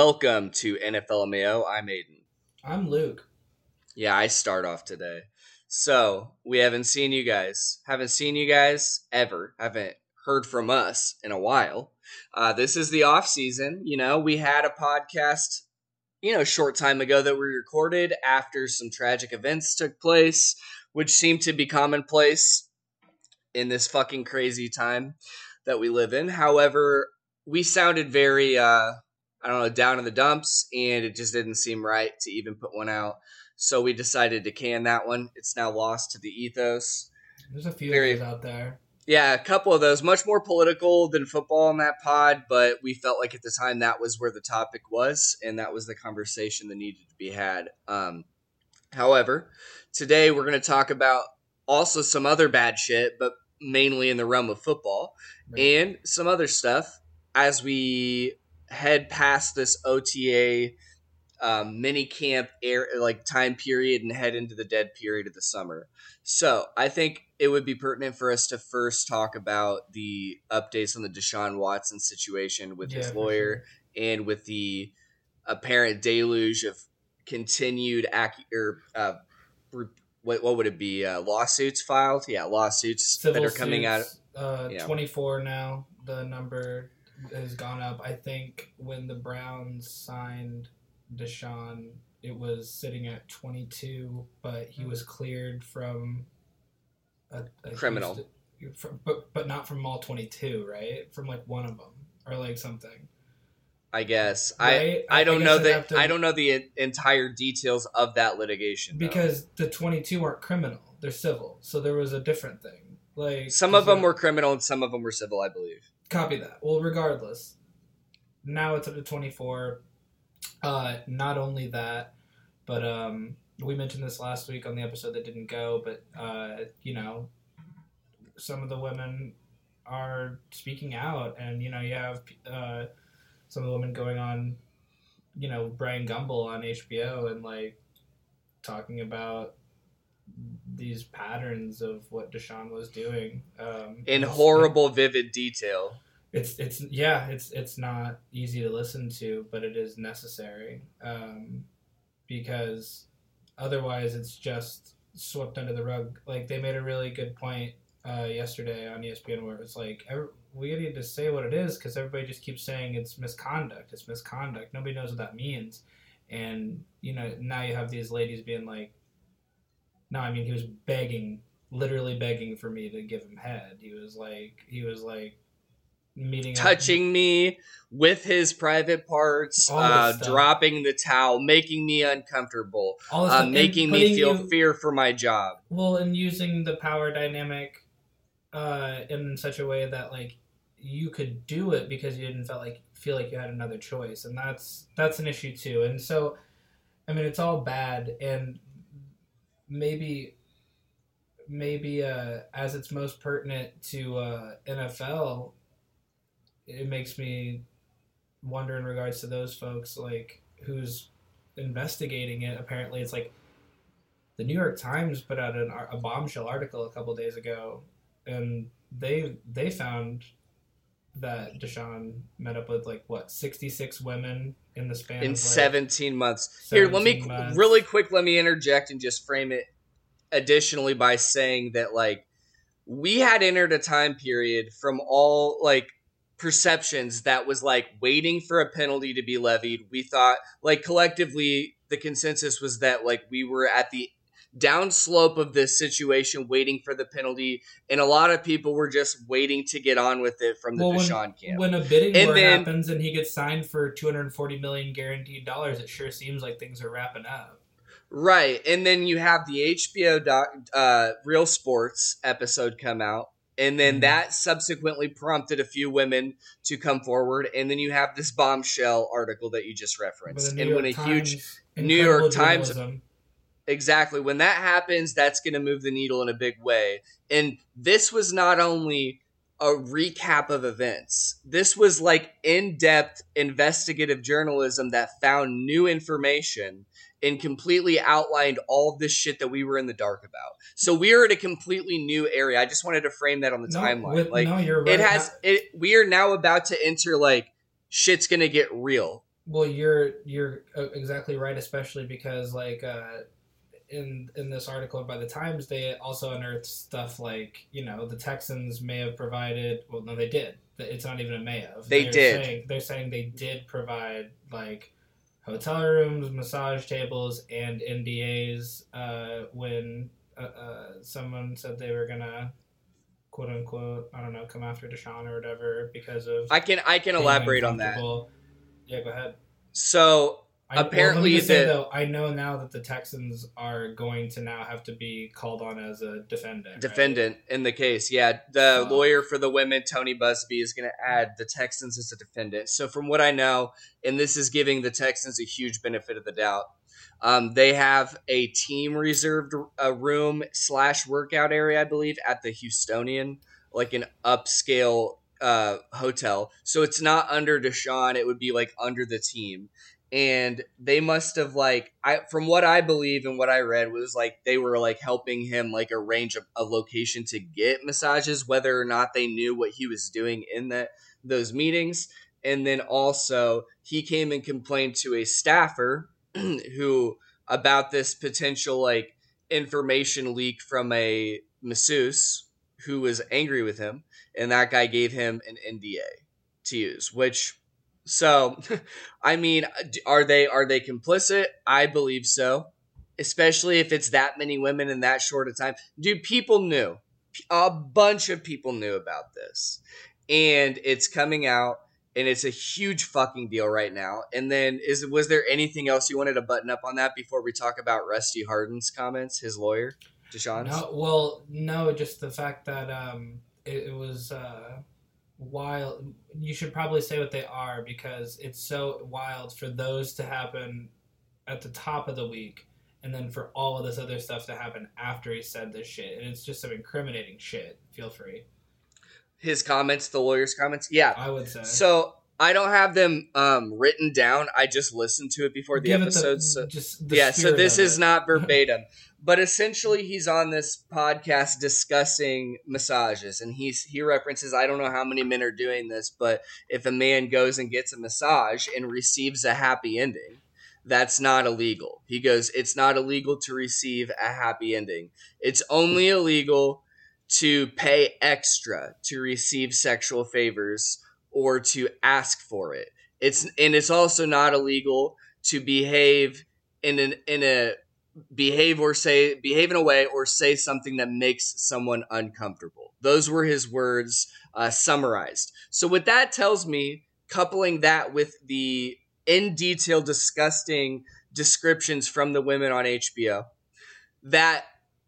Welcome to NFL Mayo. I'm Aiden. I'm Luke. Yeah, I start off today. So we haven't seen you guys. Haven't seen you guys ever. Haven't heard from us in a while. Uh, this is the off season. You know, we had a podcast, you know, a short time ago that we recorded after some tragic events took place, which seemed to be commonplace in this fucking crazy time that we live in. However, we sounded very, uh, I don't know, down in the dumps, and it just didn't seem right to even put one out. So we decided to can that one. It's now lost to the ethos. There's a few Very- out there. Yeah, a couple of those, much more political than football in that pod, but we felt like at the time that was where the topic was, and that was the conversation that needed to be had. Um, however, today we're going to talk about also some other bad shit, but mainly in the realm of football Right. and some other stuff as we head past this OTA um, mini camp air like time period and head into the dead period of the summer. So I think it would be pertinent for us to first talk about the updates on the Deshaun Watson situation with Yeah, his lawyer and with the apparent deluge of continued ac- or uh, re- what what would it be uh, lawsuits filed? Yeah, lawsuits Civil that are coming out. suits, Uh, yeah. 24 now. The number has gone up. I think when the Browns signed Deshaun, it was sitting at 22, but he was cleared from a, a Criminal. Houston- from, but but not from all 22, right? From like one of them or like something. I guess Right? I I don't I know the to- I don't know the entire details of that litigation though. Because the 22 aren't criminal; they're civil. So there was a different thing. Like some of them were criminal and some of them were civil, I believe. Copy that. Well, regardless, now it's up to 24. Uh, not only that, but um, we mentioned this last week on the episode that didn't go, but uh, you know, some of the women are speaking out, and you know, you have uh, some of the women going on, you know, Bryant Gumbel on HBO and like talking about these patterns of what Deshaun was doing um, In horrible vivid detail. it's it's yeah it's it's not easy to listen to but it is necessary um, because otherwise it's just swept under the rug. Like they made a really good point uh, yesterday on espn where it's like every, we need to say what it is because everybody just keeps saying it's misconduct it's misconduct. Nobody knows what that means. And you know now you have these ladies being like no i mean he was begging literally begging for me to give him head. He was like he was like meeting up- Touching me with his private parts, uh, dropping the towel, making me uncomfortable, uh, making me feel you- fear for my job. well and using the power dynamic uh, in such a way that like you could do it because you didn't feel like feel like you had another choice. And that's that's an issue too. And so i mean it's all bad. And maybe maybe uh, as it's most pertinent to uh, nfl it makes me wonder in regards to those folks like who's investigating it. Apparently it's like the New York Times put out an, a bombshell article a couple days ago, and they they found that Deshaun met up with like what sixty six women in the span in of like, 17 months. Here, let me months. really quick let me interject and just frame it additionally by saying that like we had entered a time period from all like perceptions that was like waiting for a penalty to be levied. We thought like collectively the consensus was that like we were at the downslope of this situation waiting for the penalty and a lot of people were just waiting to get on with it from the Well, when- Deshaun camp. When a bidding And war then- happens and he gets signed for two hundred forty million guaranteed dollars, it sure seems like things are wrapping up. Right, and then you have the HBO doc, uh, Real Sports episode come out, and then Mhm. that subsequently prompted a few women to come forward, and then you have this bombshell article that you just referenced, and when a huge New York Times- journalism. Exactly when that happens, that's going to move the needle in a big way. And this was not only a recap of events. This was like in-depth investigative journalism that found new information and completely outlined all this shit that we were in the dark about. So we are at a completely new area. I just wanted to frame that on the No, timeline. with- like no, you're right. it has it we are now about to enter like shit's going to get real. Well, you're you're uh, exactly right, especially because like uh, in in this article by the Times, they also unearthed stuff like you know the Texans may have provided. Well, no, they did. It's not even a may have. They they're did. Saying, they're saying they did provide like hotel rooms, massage tables, and NDAs uh, when uh, uh, someone said they were gonna quote unquote I don't know come after Deshaun or whatever because of I can I can elaborate on that. Yeah, go ahead. So I, well, Apparently let me say, though, I know now that the Texans are going to now have to be called on as a defendant. right? defendant in the case. Yeah, the Oh. lawyer for the women, Tony Buzbee, is going to add the Texans as a defendant. So, from what I know, and this is giving the Texans a huge benefit of the doubt, um, they have a team reserved a room slash workout area, I believe, at the Houstonian, like an upscale uh, hotel. So it's not under Deshaun; it would be like under the team. And they must have like I from what I believe and what I read was like they were like helping him like arrange a, a location to get massages, whether or not they knew what he was doing in that those meetings. And then also he came and complained to a staffer who about this potential like information leak from a masseuse who was angry with him and that guy gave him an NDA to use which so I mean are they are they complicit? I believe so. Especially if it's that many women in that short a time. Dude people knew. A bunch of people knew about this. And it's coming out and it's a huge fucking deal right now. And then is was there anything else you wanted to button up on that before we talk about Rusty Hardin's comments, his lawyer, Deshaun's? No, well, no, just the fact that um, it, it was uh, wild. You should probably say what they are because it's so wild for those to happen at the top of the week, and then for all of this other stuff to happen after he said this shit, and it's just some incriminating shit. Feel free. His comments, the lawyer's comments. Yeah. I would say. So I don't have them um, written down. I just listened to it before the Give episode. so just the yeah, so this is it. not verbatim, but essentially he's on this podcast discussing massages, and he's he references I don't know how many men are doing this, but if a man goes and gets a massage and receives a happy ending, that's not illegal. He goes, it's not illegal to receive a happy ending. It's only illegal to pay extra to receive sexual favors or to ask for it. It's and it's also not illegal to behave in an in a behave or say behave in a way or say something that makes someone uncomfortable. Those were his words uh, summarized. So what that tells me, coupling that with the in detail disgusting descriptions from the women on HBO, that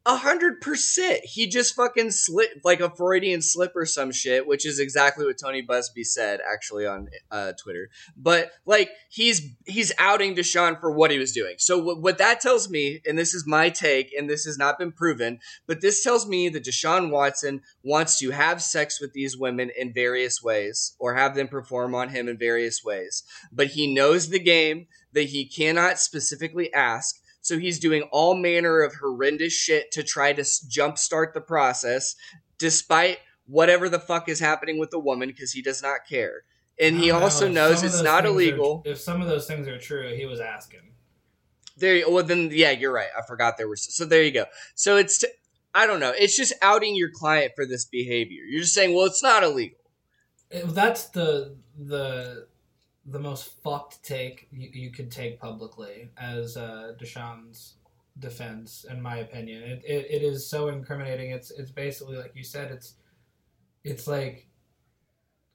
a hundred percent he just fucking slip like a Freudian slip or some shit, which is exactly what Tony Buzbee said actually on uh, Twitter. But like he's he's outing Deshaun for what he was doing. So what that tells me, and this is my take, and this has not been proven, but this tells me that Deshaun Watson wants to have sex with these women in various ways, or have them perform on him in various ways. But he knows the game that he cannot specifically ask. So he's doing all manner of horrendous shit to try to jumpstart the process, despite whatever the fuck is happening with the woman, because he does not care. And he I also know. Knows it's not things are- illegal. if some of those things are true, he was asking. There, well, then, yeah, you're right. I forgot there was. So there you go. So it's, t- I don't know. It's just outing your client for this behavior. You're just saying, well, it's not illegal. It- that's the the the most fucked take you, you could take publicly as uh, Deshaun's defense, in my opinion. It, it it is so incriminating. It's it's basically like you said. It's it's like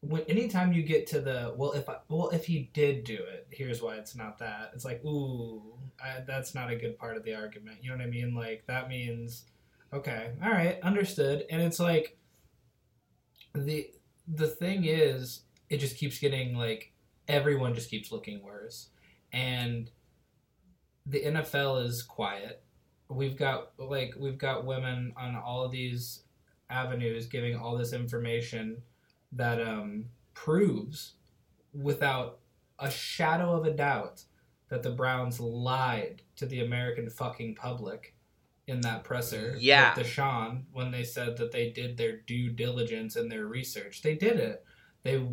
when anytime you get to the well, if I, well if he did do it, here's why it's not that. It's like ooh, I, that's not a good part of the argument. You know what I mean? Like that means okay, all right, understood. And it's like the the thing is, it just keeps getting like everyone just keeps looking worse, and the NFL is quiet. We've got like we've got women on all of these avenues giving all this information that um, proves without a shadow of a doubt that the Browns lied to the American fucking public in that presser Yeah. with Deshaun when they said that they did their due diligence and their research. They did it. They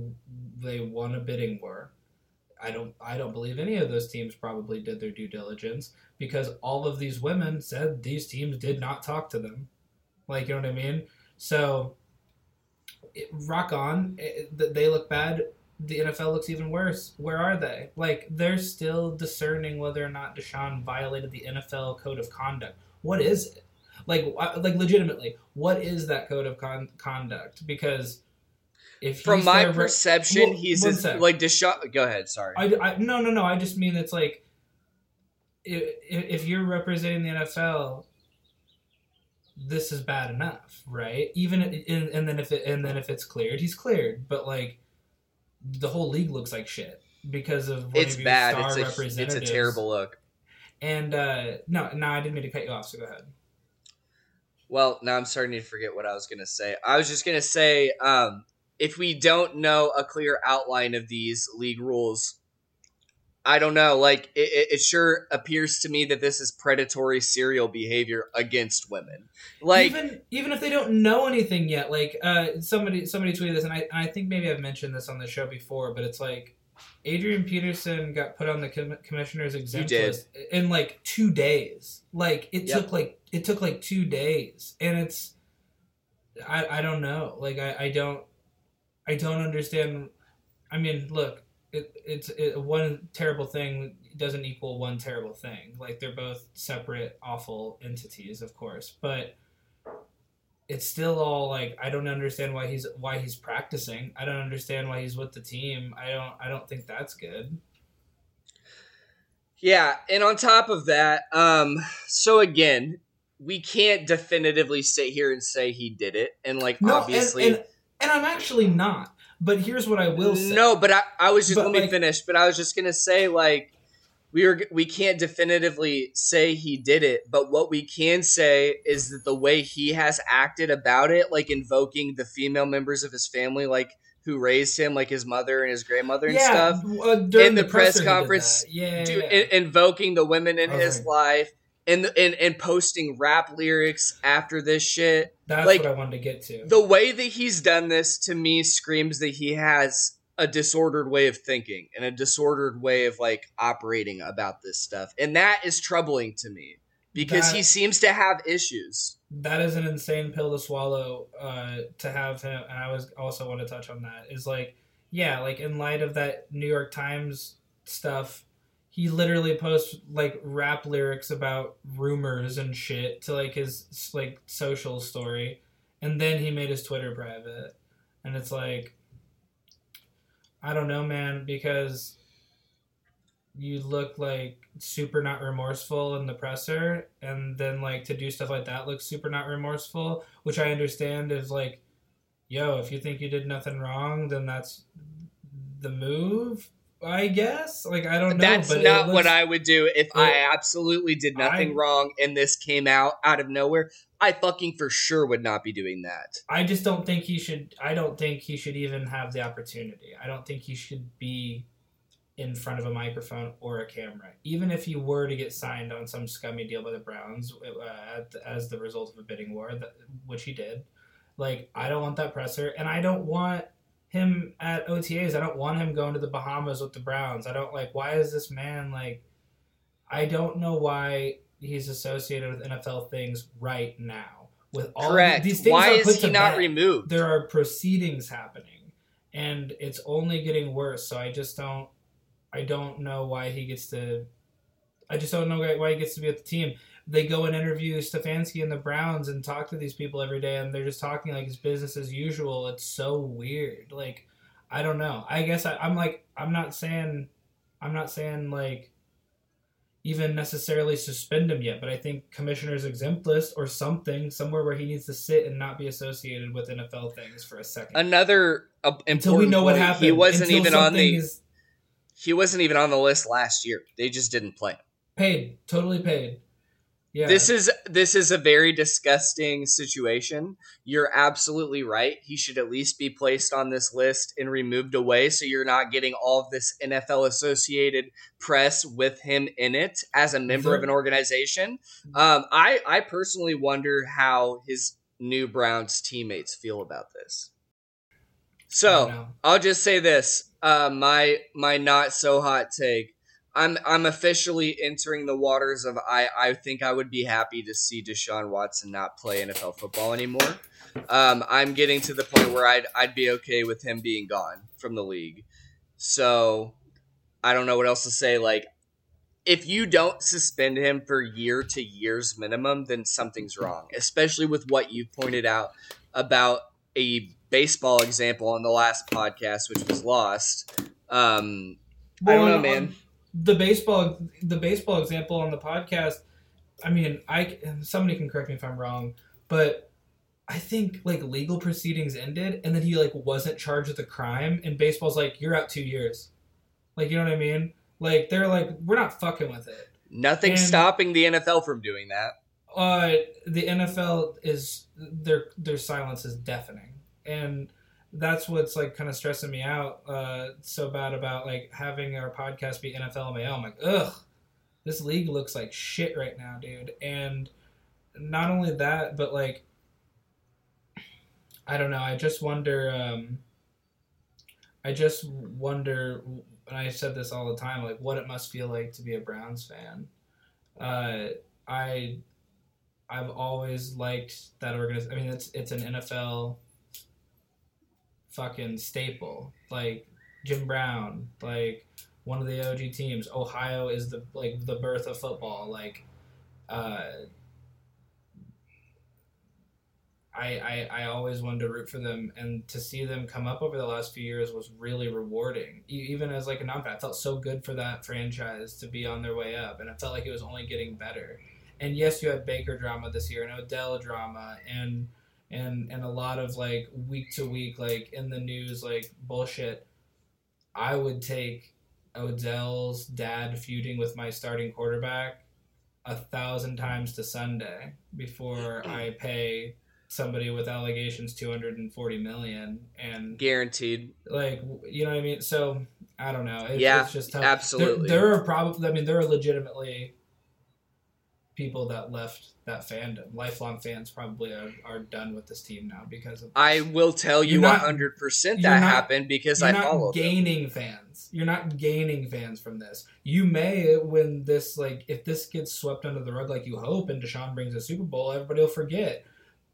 they won a bidding war. I don't I don't believe any of those teams probably did their due diligence because all of these women said these teams did not talk to them. Like you know what I mean? So it, rock on. It, they look bad. The NFL looks even worse. Where are they? Like they're still discerning whether or not Deshaun violated the NFL code of conduct. What is it? Like like legitimately, what is that code of con- conduct? Because if from my perception, well, he's just, like Deshaun. Go ahead. Sorry. I, I, no no no. I just mean it's like if, if you're representing the NFL, this is bad enough, right? Even in, and then if it and then if it's cleared, he's cleared. But like the whole league looks like shit because of it's bad. It's a, it's a terrible look. And uh, no, no, I didn't mean to cut you off. So go ahead. Well, now I'm starting to forget what I was going to say. I was just going to say, um, if we don't know a clear outline of these league rules, I don't know. Like it, it, sure appears to me that this is predatory serial behavior against women. Like even even if they don't know anything yet. Like uh, somebody somebody tweeted this, and I I think maybe I've mentioned this on the show before, but it's like Adrian Peterson got put on the com- commissioner's exempt list in like two days. Like it yep. took like it took like two days, and it's I I don't know. Like I I don't I don't understand. I mean, look, it, it's it, one terrible thing doesn't equal one terrible thing. Like they're both separate, awful entities, of course, but it's still all like I don't understand why he's why he's practicing. I don't understand why he's with the team. I don't I don't think that's good. Yeah, and on top of that, um, so again, we can't definitively sit here and say he did it, and like no, obviously. And, and, and I'm actually not. But here's what I will say. No, but I, I was just but let like, me finish. But I was just gonna say like we are we can't definitively say he did it, but what we can say is that the way he has acted about it, like invoking the female members of his family, like who raised him, like his mother and his grandmother and yeah, stuff, uh, in the, the press conference, yeah, invoking the women in his life and and and posting rap lyrics after this shit. That's like, what I wanted to get to. The way that he's done this to me screams that he has a disordered way of thinking and a disordered way of like operating about this stuff, and that is troubling to me because that, he seems to have issues. That is an insane pill to swallow. Uh, to have him, and I was also want to touch on that is like, yeah, like in light of that New York Times stuff he literally posts like rap lyrics about rumors and shit to like his like social story. And then he made his twitter private. And it's like i don't know man because you look like super not remorseful in the presser. And then like to do stuff like that looks super not remorseful which i understand is like yo if you think you did nothing wrong then that's the move I guess. Like I don't know. That's not looks, what I would do if it, I absolutely did nothing I, wrong and this came out out of nowhere. I fucking for sure would not be doing that. I just don't think he should. I don't think he should even have the opportunity. I don't think he should be in front of a microphone or a camera, even if he were to get signed on some scummy deal by the Browns uh, as the result of a bidding war, that, which he did. Like I don't want that presser, and I don't want him at OTAs. I don't want him going to the Bahamas with the Browns. I don't like why is this man like I don't know why he's associated with NFL things right now. With all Correct. these things why is he not bed, removed? There are proceedings happening and it's only getting worse. So I just don't I don't know why he gets to I just don't know why he gets to be at the team they go and interview Stefanski and the Browns and talk to these people every day, and they're just talking like it's business as usual. It's so weird. Like, I don't know. I guess I, I'm like, I'm not saying, I'm not saying like even necessarily suspend him yet, but I think commissioner's exempt list or something somewhere where he needs to sit and not be associated with NFL things for a second. Another uh, until we know what happened. He wasn't even on the. Is, he wasn't even on the list last year. They just didn't play him. Paid, totally paid. Yeah. This is this is a very disgusting situation. You're absolutely right. He should at least be placed on this list and removed away so you're not getting all of this NFL associated press with him in it as a member of an organization. Um, I I personally wonder how his new Browns teammates feel about this. So, I'll just say this. uh, my my not so hot take. I'm I'm officially entering the waters of I I think I would be happy to see Deshaun Watson not play NFL football anymore. Um, I'm getting to the point where I'd I'd be okay with him being gone from the league. So I don't know what else to say. Like if you don't suspend him for year to years minimum, then something's wrong. Especially with what you pointed out about a baseball example on the last podcast, which was lost. Um, I don't know, man. The baseball, the baseball example on the podcast. I mean, I somebody can correct me if I'm wrong, but I think like legal proceedings ended, and then he like wasn't charged with a crime, and baseball's like, you're out two years. Like, you know what I mean? Like, they're like, we're not fucking with it. Nothing's And- stopping the NFL from doing that. Uh, the NFL is their their silence is deafening, and that's what's like kind of stressing me out uh, so bad about like having our podcast be NFL MAO. I'm like, ugh, this league looks like shit right now, dude. And not only that, but like, I don't know. I just wonder. Um, I just wonder, and I said this all the time, like what it must feel like to be a Browns fan. Uh, I I've always liked that organization. I mean, it's it's an NFL fucking staple. Like Jim Brown, like one of the OG teams. Ohio is the like the birth of football. Like, uh, I, I I always wanted to root for them, and to see them come up over the last few years was really rewarding. Even as like a non-fan, I felt so good for that franchise to be on their way up, and it felt like it was only getting better and yes, you had Baker drama this year and Odell drama and and and a lot of like week to week like in the news like bullshit. I would take Odell's dad feuding with my starting quarterback a thousand times to Sunday before mm-hmm. I pay somebody with allegations 240 million and Guaranteed. like you know what I mean. So I don't know. It's, Yeah, it's just tough. absolutely. There, there are probably. I mean, there are legitimately people that left that fandom. Lifelong fans probably are, are done with this team now because of. I will tell you not- 100% that not- happened because You're I not followed them. gaining fans. You're not gaining fans from this. You may when this like if this gets swept under the rug like you hope, and Deshaun brings a Super Bowl, everybody will forget.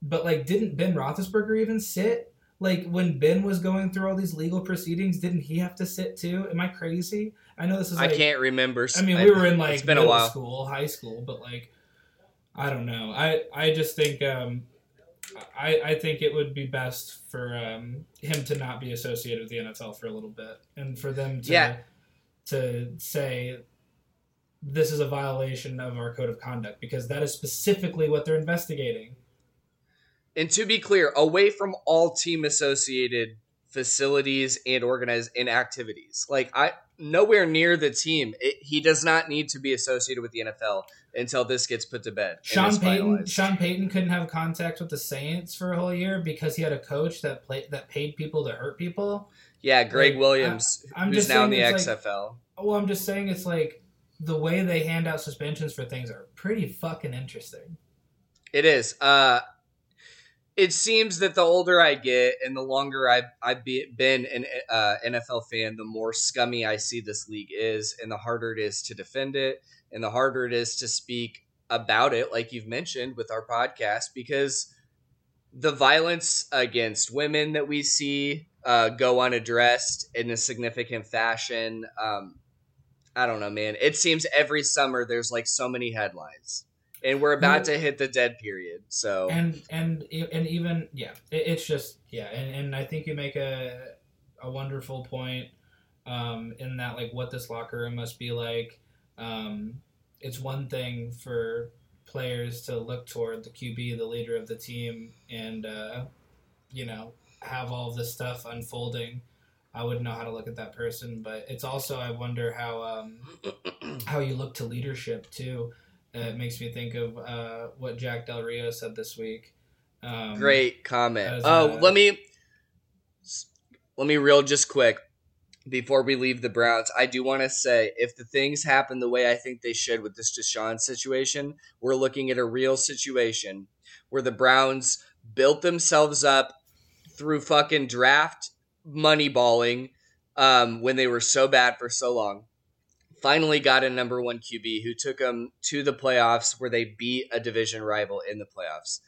But like, didn't Ben Roethlisberger even sit? Like when Ben was going through all these legal proceedings, didn't he have to sit too? Am I crazy? I know this is. I can't remember. I mean, we were in like it's been a middle while. school, high school, but like, I don't know. I I just think um, I I think it would be best for um, him to not be associated with the NFL for a little bit, and for them to Yeah. to say this is a violation of our code of conduct because that is specifically what they're investigating. And to be clear, away from all team associated facilities and organized in activities. Like I nowhere near the team. It, he does not need to be associated with the NFL until this gets put to bed. Sean Payton finalized. Sean Payton couldn't have contact with the Saints for a whole year because he had a coach that played that paid people to hurt people. yeah, Greg like, Williams, I- I'm who's just now in the it's like- XFL. Well, I'm just saying it's like the way they hand out suspensions for things are pretty fucking interesting. It is. Uh, it seems that the older I get and the longer I've, I've be, been an uh, NFL fan, the more scummy I see this league is, and the harder it is to defend it, and the harder it is to speak about it, like you've mentioned with our podcast, because the violence against women that we see uh, go unaddressed in a significant fashion. Um, I don't know, man. It seems every summer there's like so many headlines and we're about to hit the dead period. So And and and even yeah, it, it's just yeah, and, and I think you make a a wonderful point um, in that like what this locker room must be like. Um, it's one thing for players to look toward the QB, the leader of the team, and uh, you know have all this stuff unfolding. I wouldn't know how to look at that person, but it's also I wonder how um, how you look to leadership too. Uh, it makes me think of uh, what Jack Del Rio said this week. Um, great comment. Oh, a- let me let me real just quick before we leave the Browns. I do want to say if the things happen the way I think they should with this Deshaun situation, we're looking at a real situation where the Browns built themselves up through fucking draft money balling um, when they were so bad for so long. Finally got a number one QB who took them to the playoffs where they beat a division rival in the playoffs.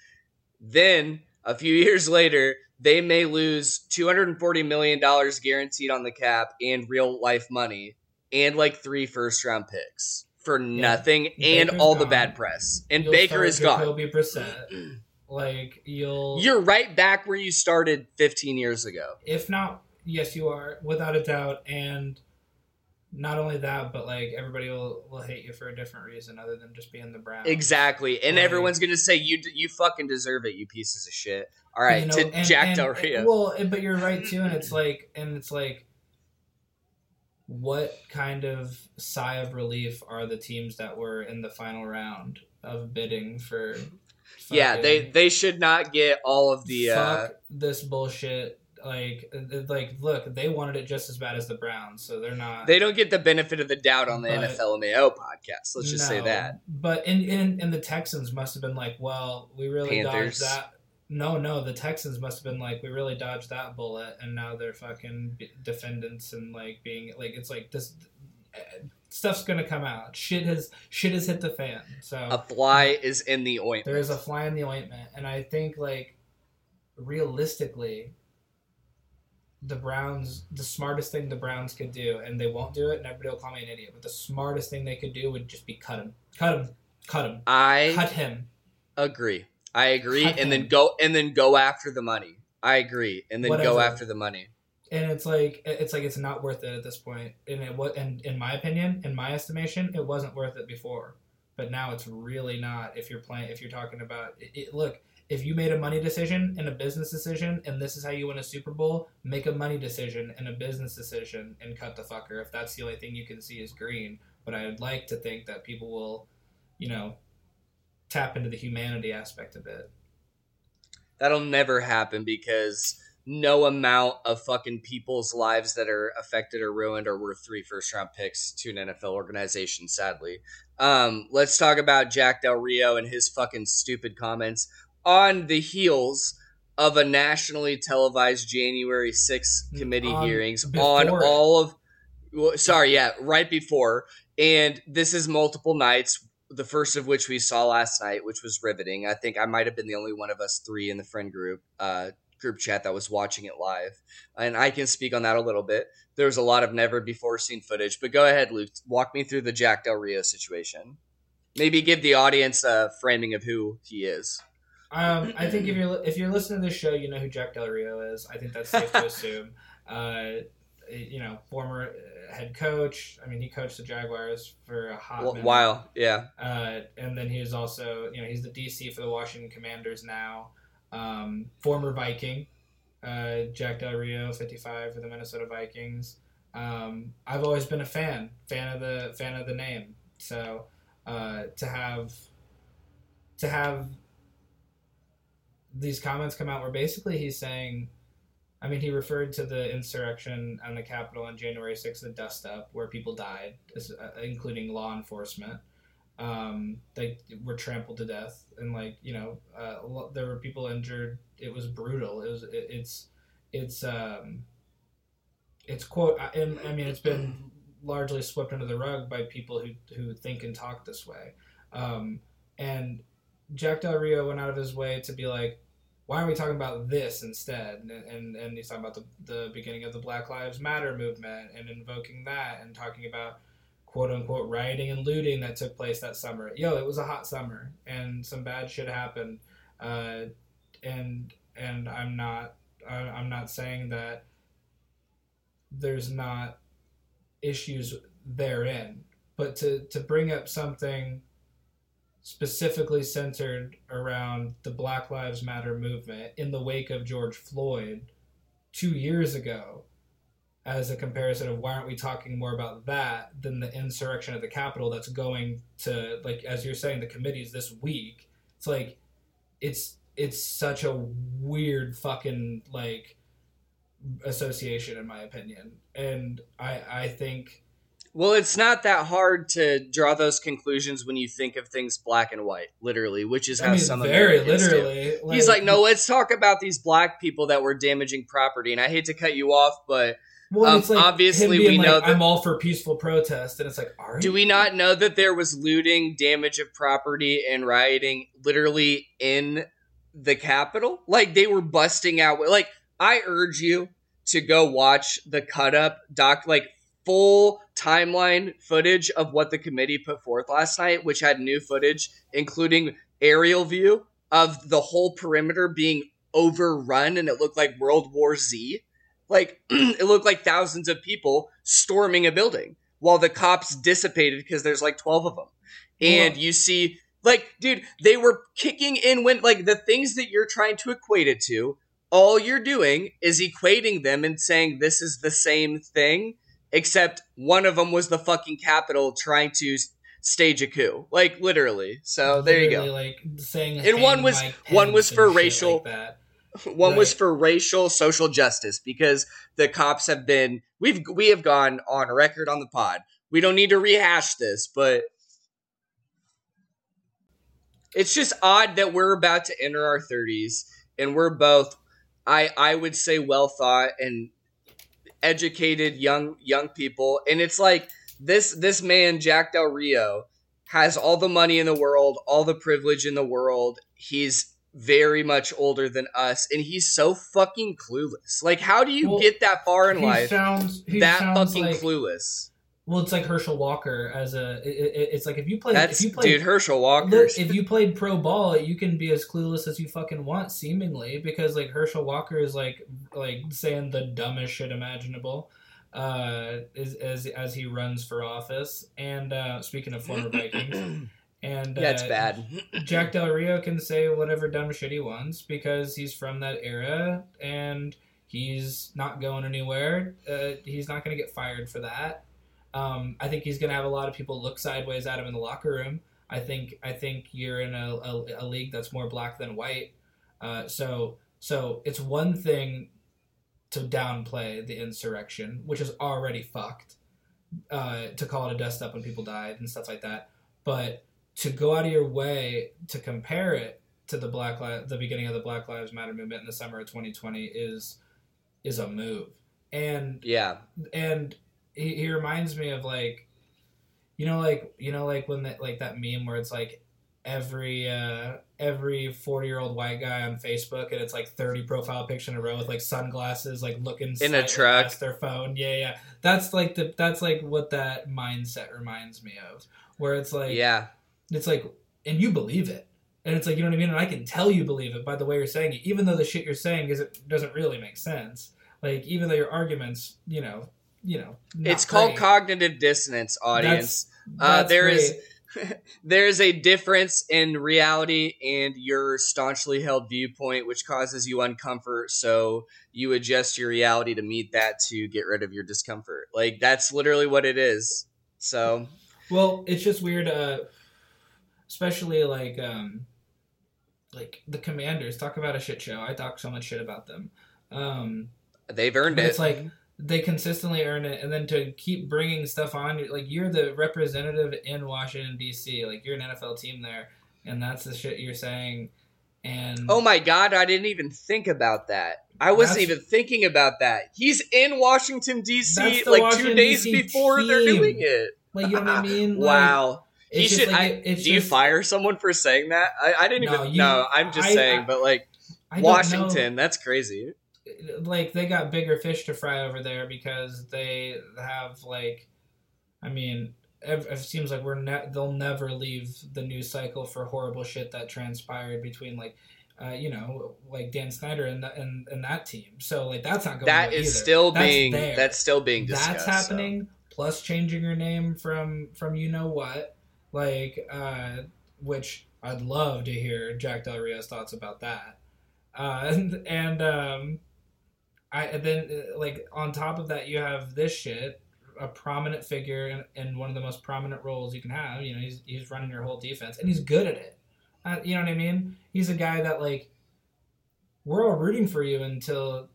Then a few years later, they may lose $240 million guaranteed on the cap and real life money and like three first round picks for nothing and Baker's all the bad press. And You'll Baker is gone. Jacoby Brissett. Like you'll, You're right back where you started 15 years ago. if not, yes, you are without a doubt. And not only that, but like everybody will will hate you for a different reason other than just being the Browns. Exactly. And Like- everyone's going to say, you you fucking deserve it, you pieces of shit. All right, You know, to and- Jack and- Del Rio. Well, and- but you're right too, and it's like, and it's like, what kind of sigh of relief are the teams that were in the final round of bidding for? yeah, they they should not get all of the uh, this bullshit. Like, uh, like, look, they wanted it just as bad as the Browns, so they're not. they don't get the benefit of the doubt on the But- NFLMAO podcast. Let's just say that. But and, and and the Texans must have been like, well, we really Panthers. dodged that. No, no, the Texans must have been like, we really dodged that bullet, and now they're fucking defendants and like being like, it's like this uh, stuff's gonna come out. Shit has shit has hit the fan. So A fly is in the ointment. there is a fly in the ointment, and I think like realistically, the Browns, the smartest thing the Browns could do, and they won't do it, and everybody will call me an idiot, but the smartest thing they could do would just be cut him, cut him, cut him, I cut him. agree. I agree, Cut and then go and then go after the money. I agree, and then go after the money. And it's like it's like it's not worth it at this point. And it was, and in my opinion, in my estimation, it wasn't worth it before. But now it's really not. If you're playing, if you're talking about it, it, look, if you made a money decision and a business decision, and this is how you win a Super Bowl, make a money decision and a business decision, and cut the fucker. If that's the only thing you can see is green, but I would like to think that people will, you know, tap into the humanity aspect of it. That'll never happen because no amount of fucking people's lives that are affected or ruined are worth three first round picks to an NFL organization, sadly. Um, let's talk about Jack Del Rio and his fucking stupid comments on the heels of a nationally televised January 6th committee On- hearings on it. all of well, sorry, yeah, right before. And this is multiple nights the first of which we saw last night, which was riveting. I think I might have been the only one of us three in the friend group uh, group chat that was watching it live, and I can speak on that a little bit. There was a lot of never before seen footage, but go ahead, Luke. Walk me through the Jack Del Rio situation. Maybe give the audience a framing of who he is. Um, I think if you're if you're listening to this show, you know who Jack Del Rio is. I think that's safe to assume. Uh, you know, former uh, head coach. I mean, he coached the Jaguars for a hot. While, yeah, Uh, and then he is also, you know, he's the DC for the Washington Commanders now. Um, former Viking, uh, Jack Del Rio, 55 for the Minnesota Vikings. Um, I've always been a fan, fan of the fan of the name. So uh, to have to have these comments come out where basically he's saying, I mean, he referred to the insurrection on the Capitol on January 6th, the dust up, where people died, uh, including law enforcement. Um, they were trampled to death, and like you know, uh, there were people injured. It was brutal. It was. It, it's. It's. Um, it's quote. And I mean, it's been largely swept under the rug by people who who think and talk this way. Um, and Jack Del Rio went out of his way to be like, why aren't we talking about this instead? And, and, and he's talking about the, the beginning of the Black Lives Matter movement and invoking that and talking about quote unquote rioting and looting that took place that summer. Yo, it was a hot summer and some bad shit happened. Uh, and and I'm not I'm not saying that there's not issues therein, but to to bring up something specifically centered around the Black Lives Matter movement in the wake of George Floyd two years ago as a comparison of why aren't we talking more about that than the insurrection at the Capitol that's going to like as you're saying the committees this week. It's like it's it's such a weird fucking like association in my opinion. And I I think Well, it's not that hard to draw those conclusions when you think of things black and white, literally, which is how I mean some very Americans literally He's like, no, let's talk about these black people that were damaging property. And I hate to cut you off, but Well, Um, like obviously we like, know that- I'm all for peaceful protest, and it's like, all right. Do we not know that there was looting, damage of property, and rioting literally in the Capitol? Like they were busting out. Like I urge you to go watch the cut up doc, like full timeline footage of what the committee put forth last night, which had new footage, including aerial view of the whole perimeter being overrun, and it looked like World War Z. Like it looked like thousands of people storming a building while the cops dissipated because there's like 12 of them. And you see, like, dude, they were kicking in when, like, the things that you're trying to equate it to, all you're doing is equating them and saying this is the same thing, except one of them was the fucking capital trying to stage a coup. Like, literally. So there you go. Literally, Like saying, And one was- one was for racial- Like. One was for racial social justice because the cops have been we've we have gone on record on the pod. We don't need to rehash this, but it's just odd that we're about to enter our 30s and we're both I I would say well thought and educated young young people and it's like this this man Jack Del Rio has all the money in the world, all the privilege in the world. He's very much older than us and he's so fucking clueless. Like how do you Well, get that far in life sounds that fucking like, clueless? Well, it's like Herschel Walker as a. It, it, it's like if you play, That's if you play, dude Herschel Walker. Look, if you played pro ball, you can be as clueless as you fucking want, seemingly, because like Herschel Walker is like like saying the dumbest shit imaginable, uh, as as, as he runs for office. And uh, speaking of former Vikings, and yeah, it's uh, bad. Jack Del Rio can say whatever dumb shit he wants because he's from that era and he's not going anywhere. Uh, he's not going to get fired for that. Um, I think he's going to have a lot of people look sideways at him in the locker room. I think I think you're in a, a, a league that's more black than white. Uh, so so it's one thing to downplay the insurrection, which is already fucked. Uh, to call it a dust up when people died and stuff like that, but to go out of your way to compare it to the Black Li- the beginning of the Black Lives Matter movement in the summer of 2020 is is a move. And yeah, and he, he reminds me of like you know like you know like when that like that meme where it's like every uh every 40 year old white guy on facebook and it's like 30 profile picture in a row with like sunglasses like looking In a truck. past their phone. Yeah yeah. That's like the that's like what that mindset reminds me of. Where it's like yeah. it's like and you believe it. And it's like you know what i mean? And i can tell you believe it by the way you're saying it even though the shit you're saying is it doesn't really make sense. Like even though your arguments you know you know It's called great, cognitive dissonance, audience. Uh, that's there is- great. There's a difference in reality and your staunchly held viewpoint, which causes you uncomfort. So you adjust your reality to meet that to get rid of your discomfort. Like that's literally what it is. So well it's just weird uh especially like um like the commanders talk about a shit show i talk so much shit about them um they've earned it. it's like they consistently earn it, and then to keep bringing stuff on, like you're the representative in Washington D.C., like you're an NFL team there, and that's the shit you're saying. And oh my god, I didn't even think about that. I wasn't even thinking about that. He's in Washington D.C. like Washington, two days D.C. before they're doing it. like you know what I mean? Like, wow. He should. like, I, it- do you fire someone for saying that? I, I didn't No, even. no, I'm just I- saying. But like know. Washington, that's crazy. Like they got bigger fish to fry over there because they have like i mean it, it seems like we're ne- they'll never leave the news cycle for horrible shit that transpired between like uh, you know like dan snyder and, th- and and that team so like that's not going That is either. still That's being. there. That's still being discussed. that's so. happening plus changing your name from from you know what like uh which i'd love to hear jack del rio's thoughts about that uh and, and um i then uh, like on top of that you have this shit a prominent figure and, one of the most prominent roles you can have. You know he's he's running your whole defense and he's good at it. Uh, you know what i mean? He's a guy that like we're all rooting for you until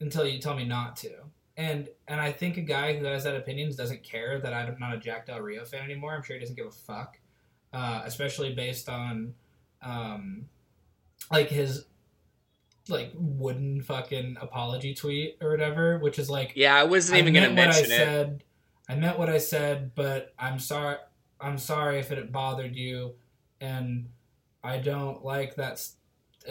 until you tell me not to. And and I think a guy who has that opinions doesn't care that I'm not a Jack Del Rio fan anymore. I'm sure he doesn't give a fuck, uh, especially based on um, like his like wooden fucking apology tweet or whatever, which is like Yeah, I wasn't even I going to meant what mention I it. said. I meant what I said, but I'm sorry. I'm sorry if it bothered you, and I don't like that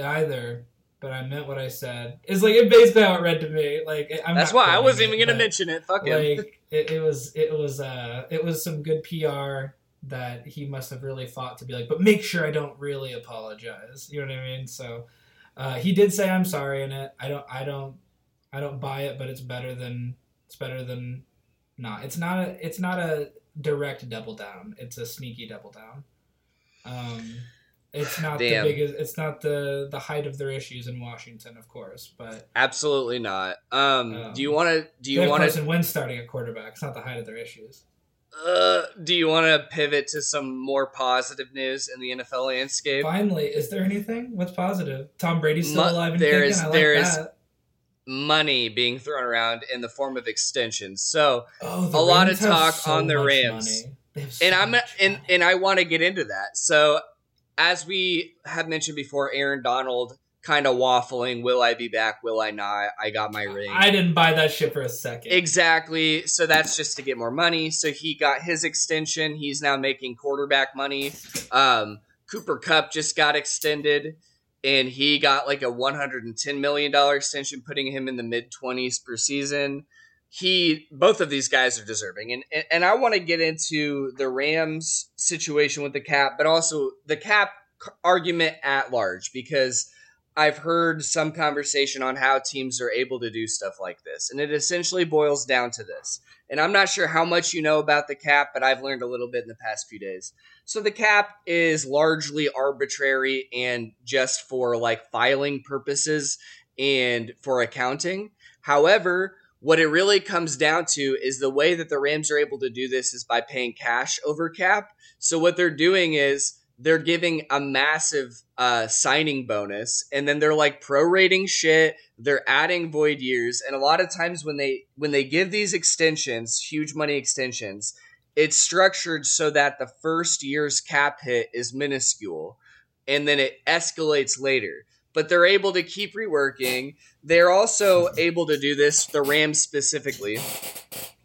either. But I meant what I said. It's like it basically how it read to me. Like I'm That's why I wasn't it, even to mention it. Fuck him. Like it, it was. It was. Uh. It was some good PR that he must have really fought to be like. But make sure I don't really apologize. You know what I mean? So. Uh, he did say I'm sorry in it. I don't. I don't. I don't buy it, but it's better than. It's better than. Not. It's not a. It's not a direct double down. It's a sneaky double down. Um, it's not Damn. the biggest. It's not the the height of their issues in Washington, of course, but Absolutely not. Um, Um, do you want to? Do you want to? Carson Wentz starting at quarterback. It's not the height of their issues. Uh, do you want to pivot to some more positive news in the NFL landscape? Finally, is there anything? What's positive? Tom Brady's still alive and there is- like there is-. Money being thrown around in the form of extensions. So, Oh, a lot of talk so on the Rams. money. They have so and I'm and money. and I want to get into that. So, as we have mentioned before, Aaron Donald kind of waffling. Will I be back? Will I not? I got my ring. I didn't buy that shit for a second. Exactly. So that's just to get more money. So he got his extension. He's now making quarterback money. Um, Cooper Kupp just got extended, and he got like a one hundred and ten million dollar extension, putting him in the mid twenties per season. He, both of these guys are deserving, and and, and I want to get into the Rams situation with the cap, but also the cap argument at large because I've heard some conversation on how teams are able to do stuff like this, and it essentially boils down to this. And I'm not sure how much you know about the cap, but I've learned a little bit in the past few days. So the cap is largely arbitrary and just for like filing purposes and for accounting. However, what it really comes down to is the way that the Rams are able to do this is by paying cash over cap. So what they're doing is they're giving a massive uh, signing bonus, and then they're like prorating shit. They're adding void years, and a lot of times when they when they give these extensions, huge money extensions, it's structured so that the first year's cap hit is minuscule, and then it escalates later. But they're able to keep reworking. They're also able to do this, the Rams specifically,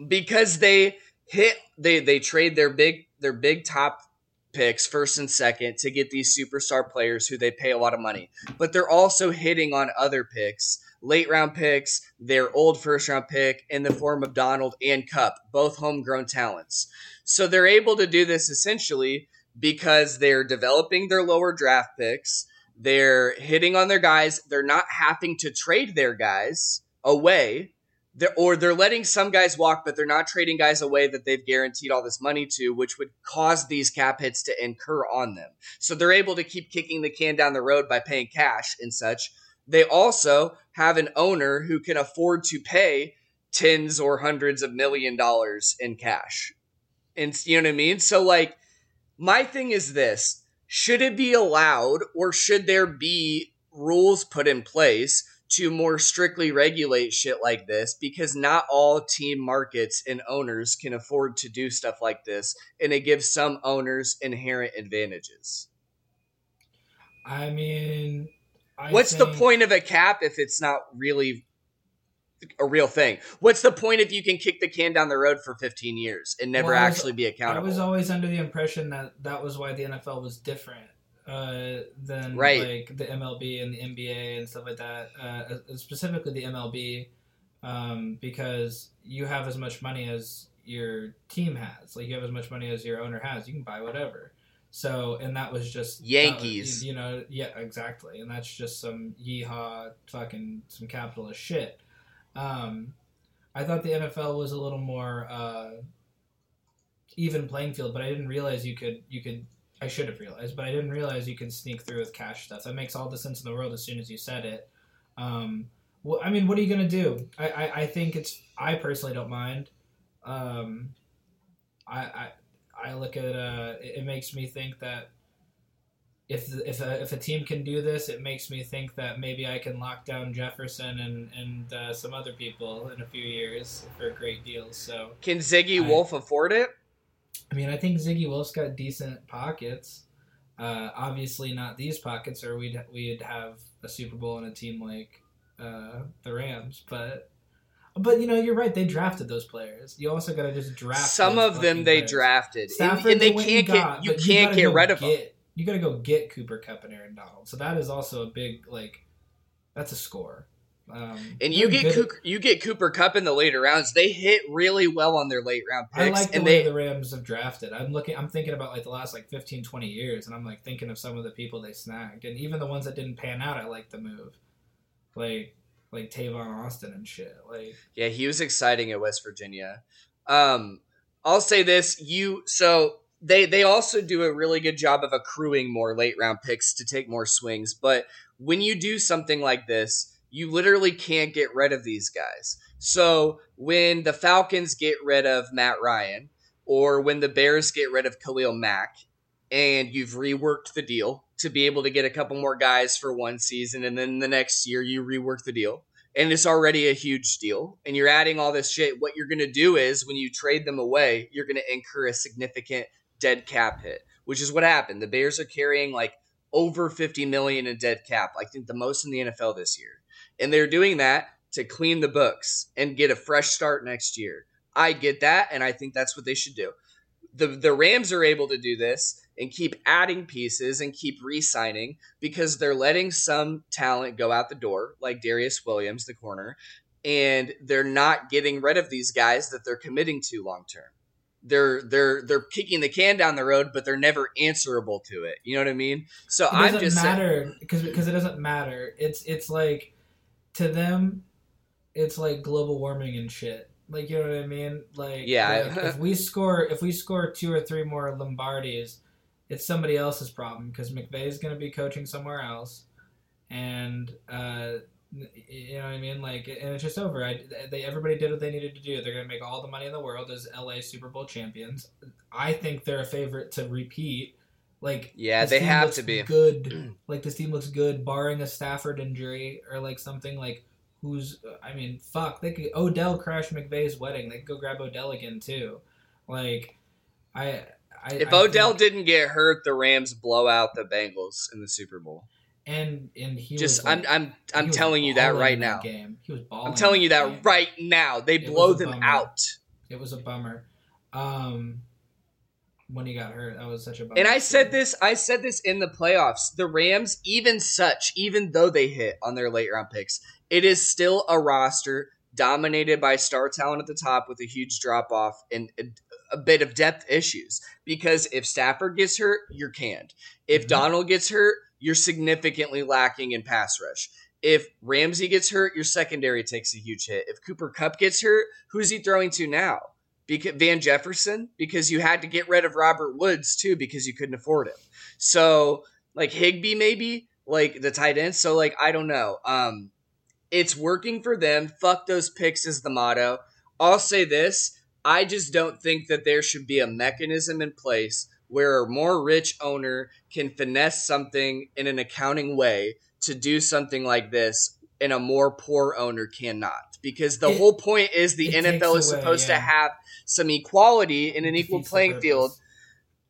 because they hit they they trade their big their big top picks first and second to get these superstar players who they pay a lot of money. But they're also hitting on other picks, late round picks, their old first round pick in the form of Donald and Kupp, both homegrown talents. So they're able to do this essentially because they're developing their lower draft picks. They're hitting on their guys. They're not having to trade their guys away. They're, or they're letting some guys walk, but they're not trading guys away that they've guaranteed all this money to, which would cause these cap hits to incur on them. So they're able to keep kicking the can down the road by paying cash and such. They also have an owner who can afford to pay tens or hundreds of million dollars in cash. And you know what I mean? So like my thing is this, should it be allowed or should there be rules put in place to more strictly regulate shit like this because not all team markets and owners can afford to do stuff like this and it gives some owners inherent advantages. I mean, I What's the point of a cap if it's not really a real thing? What's the point if you can kick the can down the road for 15 years and never Well, I was- actually be accountable? I was always under the impression that that was why the NFL was different uh, than Right. like the MLB and the NBA and stuff like that. Uh, specifically the MLB, um, because you have as much money as your team has. Like you have as much money as your owner has. You can buy whatever. So and that was just that was- Yankees. you know, yeah, exactly. And that's just some yeehaw fucking some capitalist shit. Um, I thought the NFL was a little more. Uh, even playing field, but I didn't realize you could you could I should have realized, but I didn't realize you can sneak through with cash stuff. That makes all the sense in the world as soon as you said it. Um, well, I mean, what are you gonna do? I, I, I think it's I personally don't mind. Um, I, I I look at uh, it, it makes me think that if if a, if a team can do this, it makes me think that maybe I can lock down Jefferson and and uh, some other people in a few years for great deals. So Can Zygi I- Wilf afford it? I mean, I think Zygi Wilf's got decent pockets. Uh, obviously, not these pockets, or we'd we'd have a Super Bowl and a team like uh, the Rams. But but you know, you're right. They drafted those players. You also got to just draft Some of them they players. drafted, Stafford, and they went can't and get got, you can't gotta get rid of them. You got to go get Cooper Kupp and Aaron Donald. So that is also a big like that's a score. Um, And you get Cooper, you get Cooper Kupp in the later rounds. They hit really well on their late round picks. I like the and way they the Rams have drafted. I'm looking. I'm thinking about like the last like 15, 20 years, and I'm like thinking of some of the people they snagged, and even the ones that didn't pan out. I like the move, like like Tavon Austin and shit. Like Yeah, he was exciting at West Virginia. Um, I'll say this: you so they they also do a really good job of accruing more late round picks to take more swings. But when you do something like this, you literally can't get rid of these guys. So when the Falcons get rid of Matt Ryan, or when the Bears get rid of Khalil Mack, and you've reworked the deal to be able to get a couple more guys for one season, and then the next year you rework the deal and it's already a huge deal and you're adding all this shit what you're going to do is when you trade them away you're going to incur a significant dead cap hit which is what happened the bears are carrying like over 50 million in dead cap i think the most in the nfl this year. And they're doing that to clean the books and get a fresh start next year. I get that and i think that's what they should do. The the rams are able to do this and keep adding pieces and keep re-signing because they're letting some talent go out the door, like Darious Williams, the corner, and they're not getting rid of these guys that they're committing to long term. They're they're they're kicking the can down the road, but they're never answerable to it. You know what I mean? So it I'm doesn't just matter because because it doesn't matter. It's it's like to them, it's like global warming and shit. Like you know what I mean? Like Yeah. like, if we score if we score two or three more Lombardis, it's somebody else's problem because McVay is going to be coaching somewhere else, and uh, you know what I mean. Like and it's just over. I, they everybody did what they needed to do. They're going to make all the money in the world as LA Super Bowl champions. I think they're a favorite to repeat. Like Yeah, they have to be. good. like this team looks good, barring a Stafford injury or like something like who's. I mean, fuck. They could Odell crash McVay's wedding. They could go grab Odell again too. Like, I. I if I Odell think- didn't get hurt, the Rams blow out the Bengals in the Super Bowl. And and he Just like, I'm I'm I'm telling you that right now. game. He was balling. I'm telling you that game. right now. They It blow them bummer. out. It was a bummer. Um, when he got hurt, that was such a bummer. And I said this, I said this in the playoffs. The Rams, even such, even though they hit on their late round picks, it is still a roster dominated by star talent at the top with a huge drop off and a, bit of depth issues. Because if Stafford gets hurt, you're canned. If Mhm. Donald gets hurt, you're significantly lacking in pass rush. If Ramsey gets hurt, your secondary takes a huge hit. If Cooper Kupp gets hurt, who's he throwing to now? Because Van Jefferson, because you had to get rid of Robert Woods too, because you couldn't afford him. So like Higbee maybe, like the tight end. So like I don't know. Um it's working for them. Fuck those picks is the motto. I'll say this. I just don't think that there should be a mechanism in place where a more rich owner can finesse something in an accounting way to do something like this and a more poor owner cannot. Because the It- whole point is the NFL is away, supposed yeah. to have some equality in an equal playing field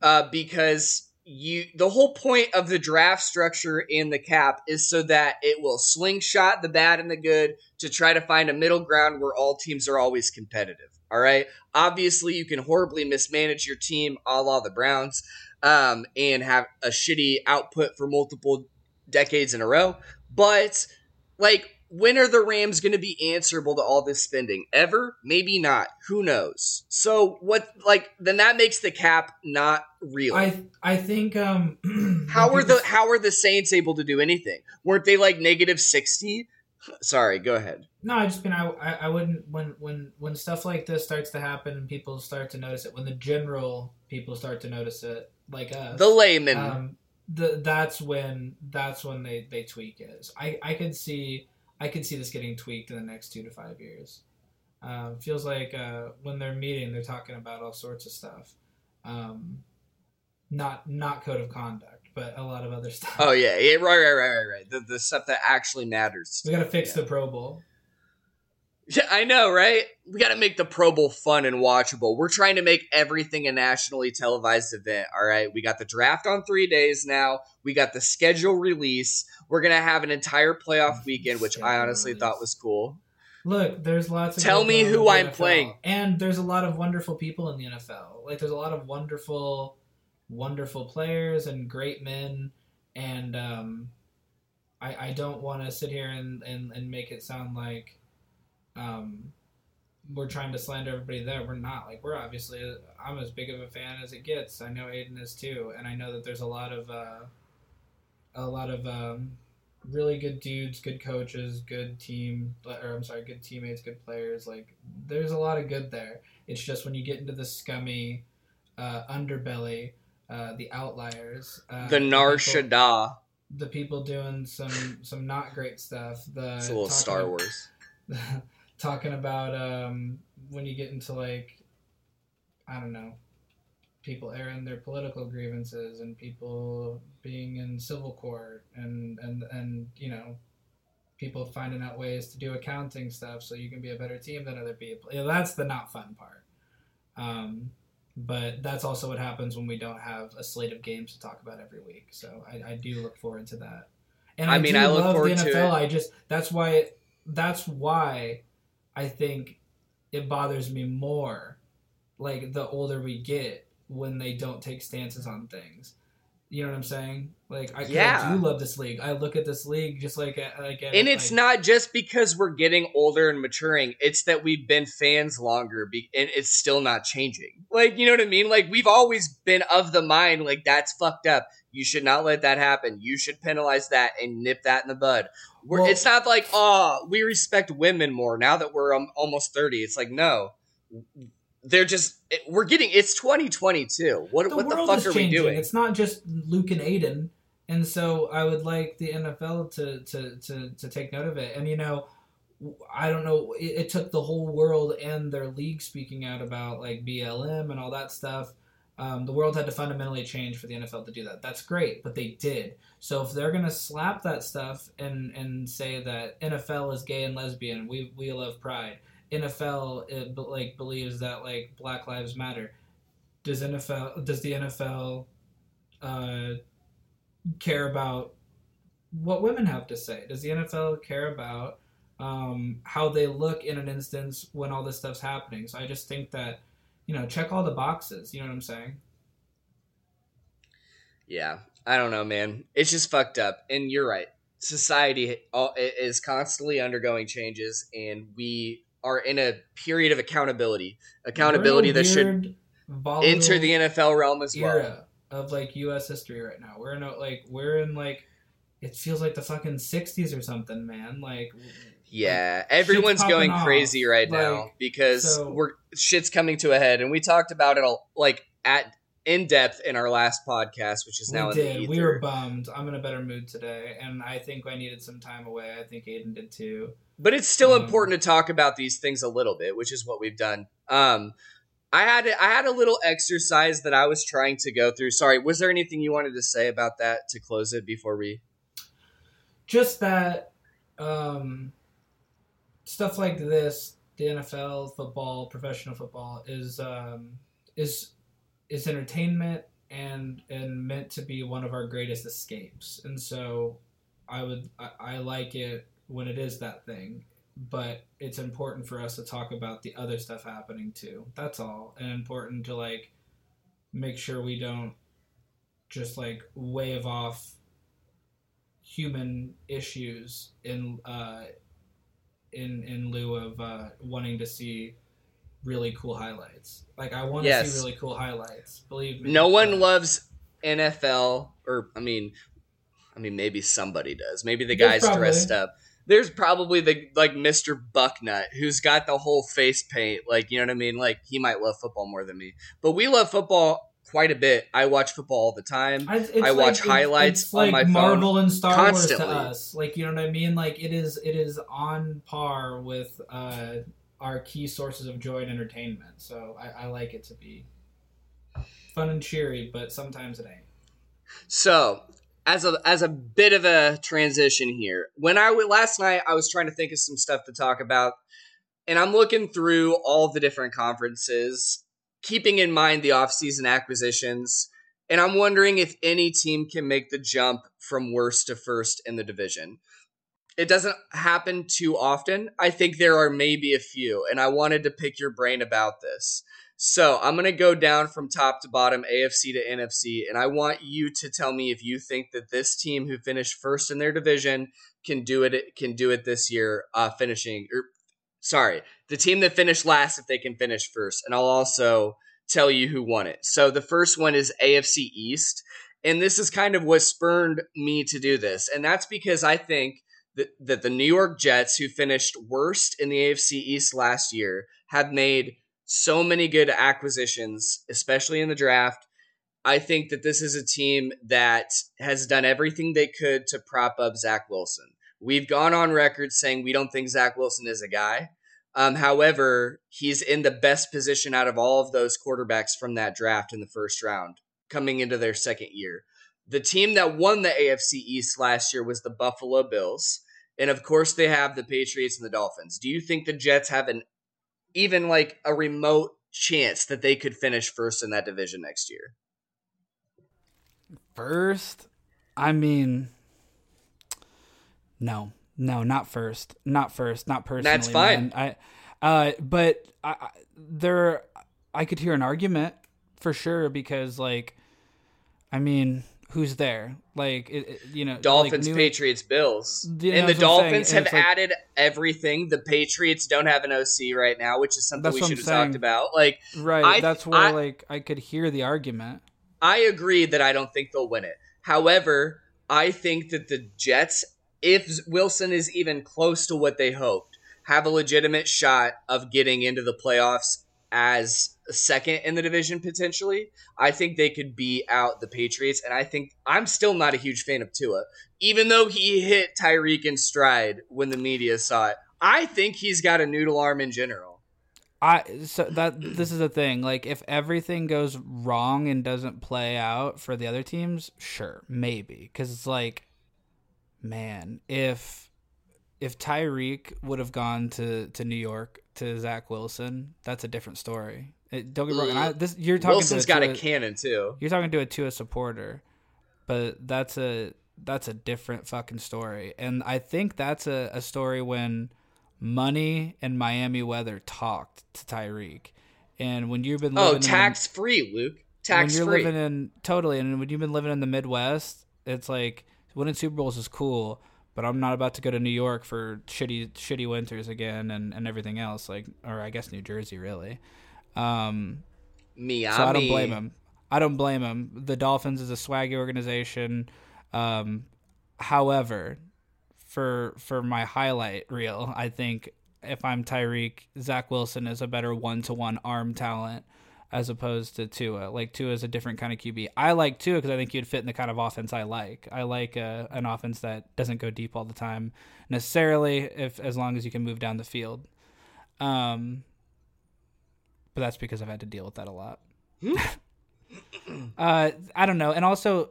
uh, because you the whole point of the draft structure in the cap is so that it will slingshot the bad and the good to try to find a middle ground where all teams are always competitive. All right. Obviously, you can horribly mismanage your team, a la the Browns, um, and have a shitty output for multiple decades in a row. But like, when are the Rams going to be answerable to all this spending? Ever? Maybe not. Who knows? So what? Like, then that makes the cap not real. I I think um. how are the How are the Saints able to do anything? Weren't they like negative sixty? Sorry, go ahead. No, I just mean I, I I wouldn't when when when stuff like this starts to happen and people start to notice it when the general people start to notice it like us The layman. um the that's when that's when they they tweak it. So I I could see I could see this getting tweaked in the next two to five years. Um, feels like uh, when they're meeting, they're talking about all sorts of stuff. Um, not not code of conduct, but a lot of other stuff. oh yeah, yeah, right, right, right, right, right. The the stuff that actually matters. we got to fix Yeah. the Pro Bowl. Yeah, I know, right? We got to make the Pro Bowl fun and watchable. We're trying to make everything a nationally televised event. All right. We got the draft on three days now. We got the schedule release. We're going to have an entire playoff weekend, which I honestly thought was cool. Look, there's lots of. Tell me who I'm NFL. playing. And there's a lot of wonderful people in the NFL. Like, there's a lot of wonderful, wonderful players and great men. And um, I, I don't want to sit here and, and, and make it sound like um, we're trying to slander everybody there. We're not. Like we're obviously I'm as big of a fan as it gets. I know Aiden is too, and I know that there's a lot of uh, a lot of um, really good dudes, good coaches, good team, or I'm sorry, good teammates, good players. Like there's a lot of good there. It's just when you get into the scummy uh, underbelly, uh, the outliers, uh, the Nar Shaddaa, the people doing some some not great stuff. The it's a little Star Wars. talking about um, when you get into like I don't know people airing their political grievances and people being in civil court and and and you know people finding out ways to do accounting stuff so you can be a better team than other people. Yeah, that's the not fun part. Um, but that's also what happens when we don't have a slate of games to talk about every week. So I, I do look forward to that. And I, I mean, I look forward the NFL. To it. I just that's why that's why I think it bothers me more, like the older we get, when they don't take stances on things. You know what I'm saying? Like I, yeah. I do love this league. I look at this league just like like and it's like, not just because we're getting older and maturing. It's that we've been fans longer, be, and it's still not changing. Like you know what I mean? Like we've always been of the mind like that's fucked up. You should not let that happen. You should penalize that and nip that in the bud. Well, it's not like oh we respect women more now that we're um, almost thirty. It's like no they're just we're getting it's 2022. What the what the fuck are we doing? It's not just Luke and Aiden. And so I would like the NFL to to to to take note of it. And you know, I don't know, it, it took the whole world and their league speaking out about like BLM and all that stuff. Um, the world had to fundamentally change for the NFL to do that. That's great, but they did. So if they're gonna slap that stuff and and say that NFL is gay and lesbian, we we love pride NFL it, like believes that like Black Lives Matter. Does NFL does the NFL uh, care about what women have to say? Does the NFL care about um, how they look in an instance when all this stuff's happening? So I just think that you know check all the boxes. You know what I'm saying? Yeah, I don't know, man. It's just fucked up, and you're right. Society is constantly undergoing changes, and we are in a period of accountability. Accountability that should enter the NFL realm as well. Of like U.S. history right now, we're in a, like we're in like it feels like the fucking '60s or something, man. Like, yeah, like, everyone's going crazy right like, now because so, we're shit's coming to a head, and we talked about it all like at in depth in our last podcast, which is now we did. We were bummed. I'm in a better mood today, and I think I needed some time away. I think Aiden did too. But it's still um, important to talk about these things a little bit, which is what we've done. Um, I had I had a little exercise that I was trying to go through. Sorry, was there anything you wanted to say about that to close it before we? Just that um, stuff like this, the NFL, football, professional football is um, is is entertainment and and meant to be one of our greatest escapes. And so I would I, I like it when it is that thing but it's important for us to talk about the other stuff happening too. That's all. And important to like make sure we don't just like wave off human issues in uh in in lieu of uh wanting to see really cool highlights. Like I want to yes. see really cool highlights. Believe me. No one loves NFL or I mean I mean maybe somebody does. Maybe the guys dressed up there's probably the like Mr. Bucknut who's got the whole face paint. Like, you know what I mean? Like he might love football more than me. But we love football quite a bit. I watch football all the time. It's I watch like, highlights it's, on like my Marvel phone and Star constantly. Wars to us. Like, you know what I mean? Like it is it is on par with uh our key sources of joy and entertainment. So I, I like it to be fun and cheery, but sometimes it ain't. So as a as a bit of a transition here. When I last night I was trying to think of some stuff to talk about. and I'm looking through all the different conferences, keeping in mind the offseason acquisitions, and I'm wondering if any team can make the jump from worst to first in the division. It doesn't happen too often. I think there are maybe a few, and I wanted to pick your brain about this. So I'm going to go down from top to bottom, AFC to NFC, and I want you to tell me if you think that this team who finished first in their division can do it can do it this year, uh, finishing or sorry, the team that finished last if they can finish first, and I'll also tell you who won it. So the first one is AFC East, and this is kind of what spurred me to do this, and that's because I think that, that the New York Jets, who finished worst in the AFC East last year, have made so many good acquisitions, especially in the draft. I think that this is a team that has done everything they could to prop up Zach Wilson. We've gone on record saying we don't think Zach Wilson is a guy. Um, however, he's in the best position out of all of those quarterbacks from that draft in the first round, coming into their second year. The team that won the AFC East last year was the Buffalo Bills. And of course, they have the Patriots and the Dolphins. Do you think the Jets have an even like a remote chance that they could finish first in that division next year? First, I mean, no, no, not first, not first, not personally. That's fine. Man. I, uh, but I, I, there, I could hear an argument for sure because, like, I mean, who's there. Like it, it, you know, Dolphins, like New, Patriots, Bills, you know, and the Dolphins have like, added everything. The Patriots don't have an OC right now, which is something we should have talked about. Like, right? I, that's where I, like I could hear the argument. I agree that I don't think they'll win it. However, I think that the Jets, if Wilson is even close to what they hoped, have a legitimate shot of getting into the playoffs as second in the division potentially. I think they could be out the Patriots, and I think I'm still not a huge fan of Tua, even though he hit Tyreek in stride when the media saw it. I think he's got a noodle arm in general. I so that this is the thing. Like, if everything goes wrong and doesn't play out for the other teams, sure, maybe, because it's like, man, if if Tyreek would have gone to to New York to Zach Wilson, that's a different story. Don't get wrong. I, mm. this you're talking. Wilson's to got a, a cannon too. You're talking to a Tua supporter, but that's a that's a different fucking story. And I think that's a, a story when money and Miami weather talked to Tyreek. And when you've been oh tax the, free, Luke, tax when you're free. living in totally, and when you've been living in the Midwest, it's like winning Super Bowls is cool, but I'm not about to go to New York for shitty shitty winters again and, and everything else. Like, or I guess New Jersey really. Um, Miami. So I don't blame him. I don't blame him. The Dolphins is a swaggy organization. Um, however, for for my highlight reel, I think if I'm Tyreek, Zach Wilson is a better one to one arm talent as opposed to Tua. Like Tua is a different kind of QB. I like Tua because I think he'd fit in the kind of offense I like. I like uh, an offense that doesn't go deep all the time necessarily, if as long as you can move down the field. Um, but that's because I've had to deal with that a lot. Hmm? uh, I don't know, and also,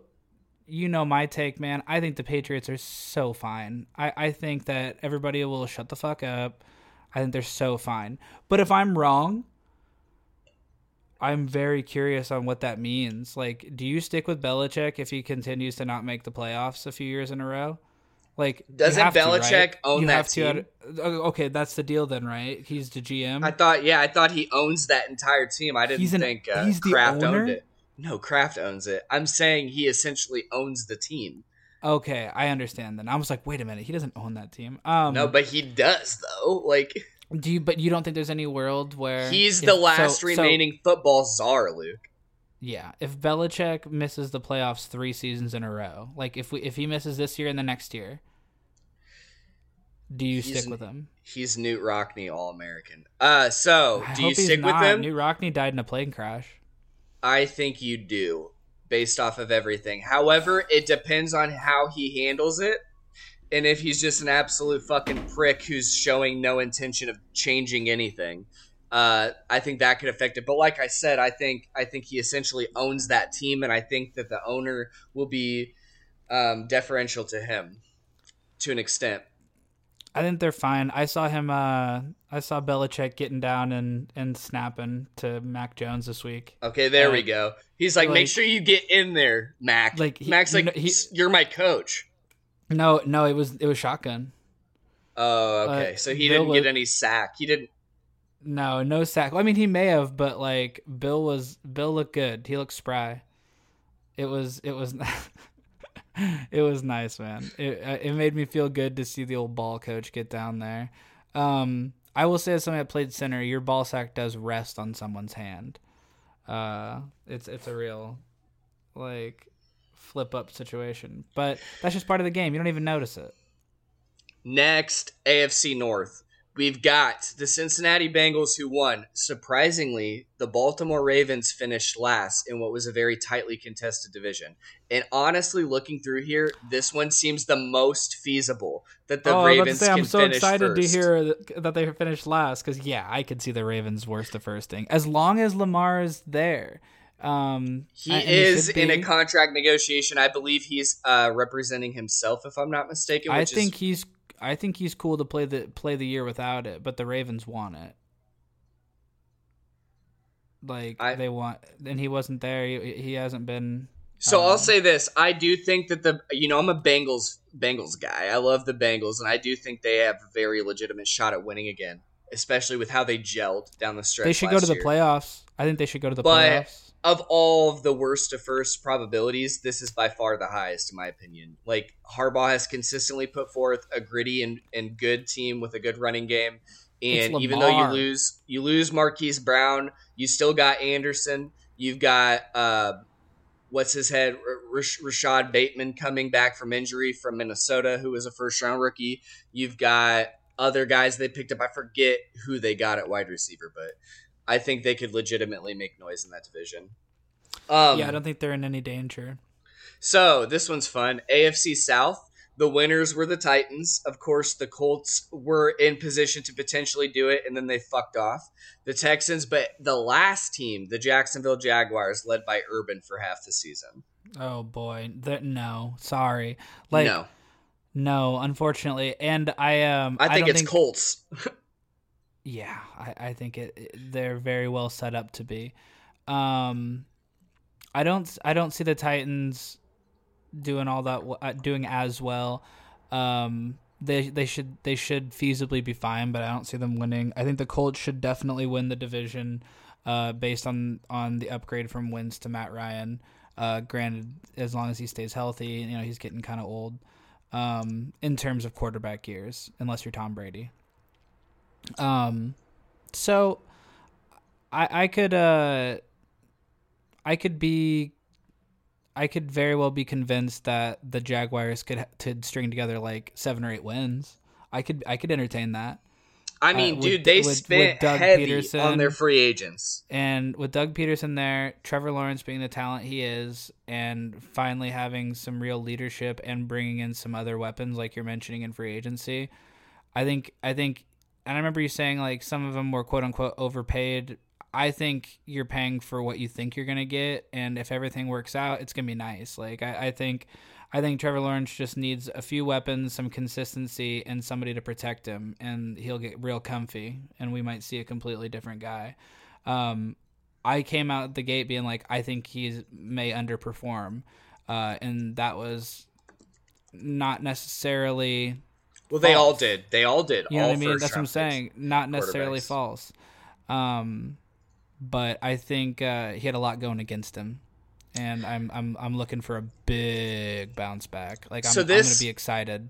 you know my take, man. I think the Patriots are so fine. I I think that everybody will shut the fuck up. I think they're so fine. But if I'm wrong, I'm very curious on what that means. Like, do you stick with Belichick if he continues to not make the playoffs a few years in a row? Like, doesn't Belichick to, right? own you that team? To, okay, that's the deal then, right? He's the GM. I thought, yeah, I thought he owns that entire team. I didn't he's an, think uh, Kraft owned it. No, Kraft owns it. I'm saying he essentially owns the team. Okay, I understand. Then I was like, wait a minute, he doesn't own that team. Um, no, but he does though. Like, do you? But you don't think there's any world where he's the last so, remaining so, football czar, Luke? Yeah, if Belichick misses the playoffs three seasons in a row, like if we if he misses this year and the next year, do you he's, stick with him? He's Knute Rockne, All American. Uh, so I do you stick with him? Knute Rockne died in a plane crash. I think you do, based off of everything. However, it depends on how he handles it, and if he's just an absolute fucking prick who's showing no intention of changing anything. Uh, I think that could affect it. But like I said, I think I think he essentially owns that team, and I think that the owner will be um, deferential to him to an extent. I think they're fine. I saw him. Uh, I saw Belichick getting down and and snapping to Mac Jones this week. Okay, there Uh, we go. He's like, make sure you get in there, Mac. Like, he- Mac's like, he- you're my coach. No, no, it was it was shotgun. Oh, okay. Uh, so he Bill didn't was- get any sack. He didn't. No, no sack. Well, I mean, he may have, but like Bill was Bill looked good. He looked spry. It was it was it was nice, man. It uh, it made me feel good to see the old ball coach get down there. Um, I will say as somebody that played center, your ball sack does rest on someone's hand. Uh, it's it's a real like flip up situation, but that's just part of the game. You don't even notice it. Next, AFC North. We've got the Cincinnati Bengals who won. Surprisingly, the Baltimore Ravens finished last in what was a very tightly contested division. And honestly, looking through here, this one seems the most feasible that the oh, I was about to Ravens say, can I'm so excited first. to hear that, they finished last because yeah, I could see the Ravens worst to first thing as long as Lamar is there. Um, He is in a contract negotiation. I believe he's uh, representing himself, if I'm not mistaken. I think is, he's. I think he's cool to play the play the year without it, but the Ravens want it. Like I- they want, and he wasn't there. He, he hasn't been. So I'll Um, say this: I do think that the you know I'm a Bengals Bengals guy. I love the Bengals, and I do think they have a very legitimate shot at winning again, especially with how they gelled down the stretch. They should go to the year. playoffs. I think they should go to the But- playoffs. Of all of the worst to first probabilities, this is by far the highest, in my opinion. Like Harbaugh has consistently put forth a gritty and, and good team with a good running game, and even though you lose, you lose Marquise Brown, you still got Anderson. You've got uh, what's his head, Rashod Bateman coming back from injury from Minnesota, who was a first round rookie. You've got other guys they picked up. I forget who they got at wide receiver, but I think they could legitimately make noise in that division. Um, yeah, I don't think they're in any danger. so this one's fun. AFC South. The winners were the Titans. Of course, the Colts were in position to potentially do it, and then they fucked off. The Texans, but the last team, the Jacksonville Jaguars, led by Urban for half the season. Oh boy, that no, sorry. Like no, no, unfortunately, and I um I think don't it's Colts. Yeah, I, I think it, it- they're very well set up to be. Um, I don't I don't see the Titans doing all that uh, doing as well. Um, they they should they should feasibly be fine, but I don't see them winning. I think the Colts should definitely win the division, uh, based on on the upgrade from Wentz to Matt Ryan. Uh, granted, as long as he stays healthy, you know he's getting kind of old. Um, in terms of quarterback years, unless you're Tom Brady. Um, so I I could uh I could be I could very well be convinced that the Jaguars could to string together like seven or eight wins. I could I could entertain that. I Uh, mean, with- dude, they with- with spent Doug heavy Pederson- on their free agents. And with Doug Pederson there, Trevor Lawrence being the talent he is, and finally having some real leadership and bringing in some other weapons like you're mentioning in free agency, I think I think, and I remember you saying like some of them were quote unquote overpaid. I think you're paying for what you think you're gonna get, and if everything works out, it's gonna be nice. Like I, I think, I think Trevor Lawrence just needs a few weapons, some consistency, and somebody to protect him, and he'll get real comfy, and we might see a completely different guy. Um, I came out the gate being like, I think he may underperform, uh, and that was not necessarily Well, they all did. They all did. you know all what I mean? That's what I'm saying. Not necessarily false. Um, but I think uh, he had a lot going against him, and I'm I'm I'm looking for a big bounce back. Like I'm, So I'm gonna be excited.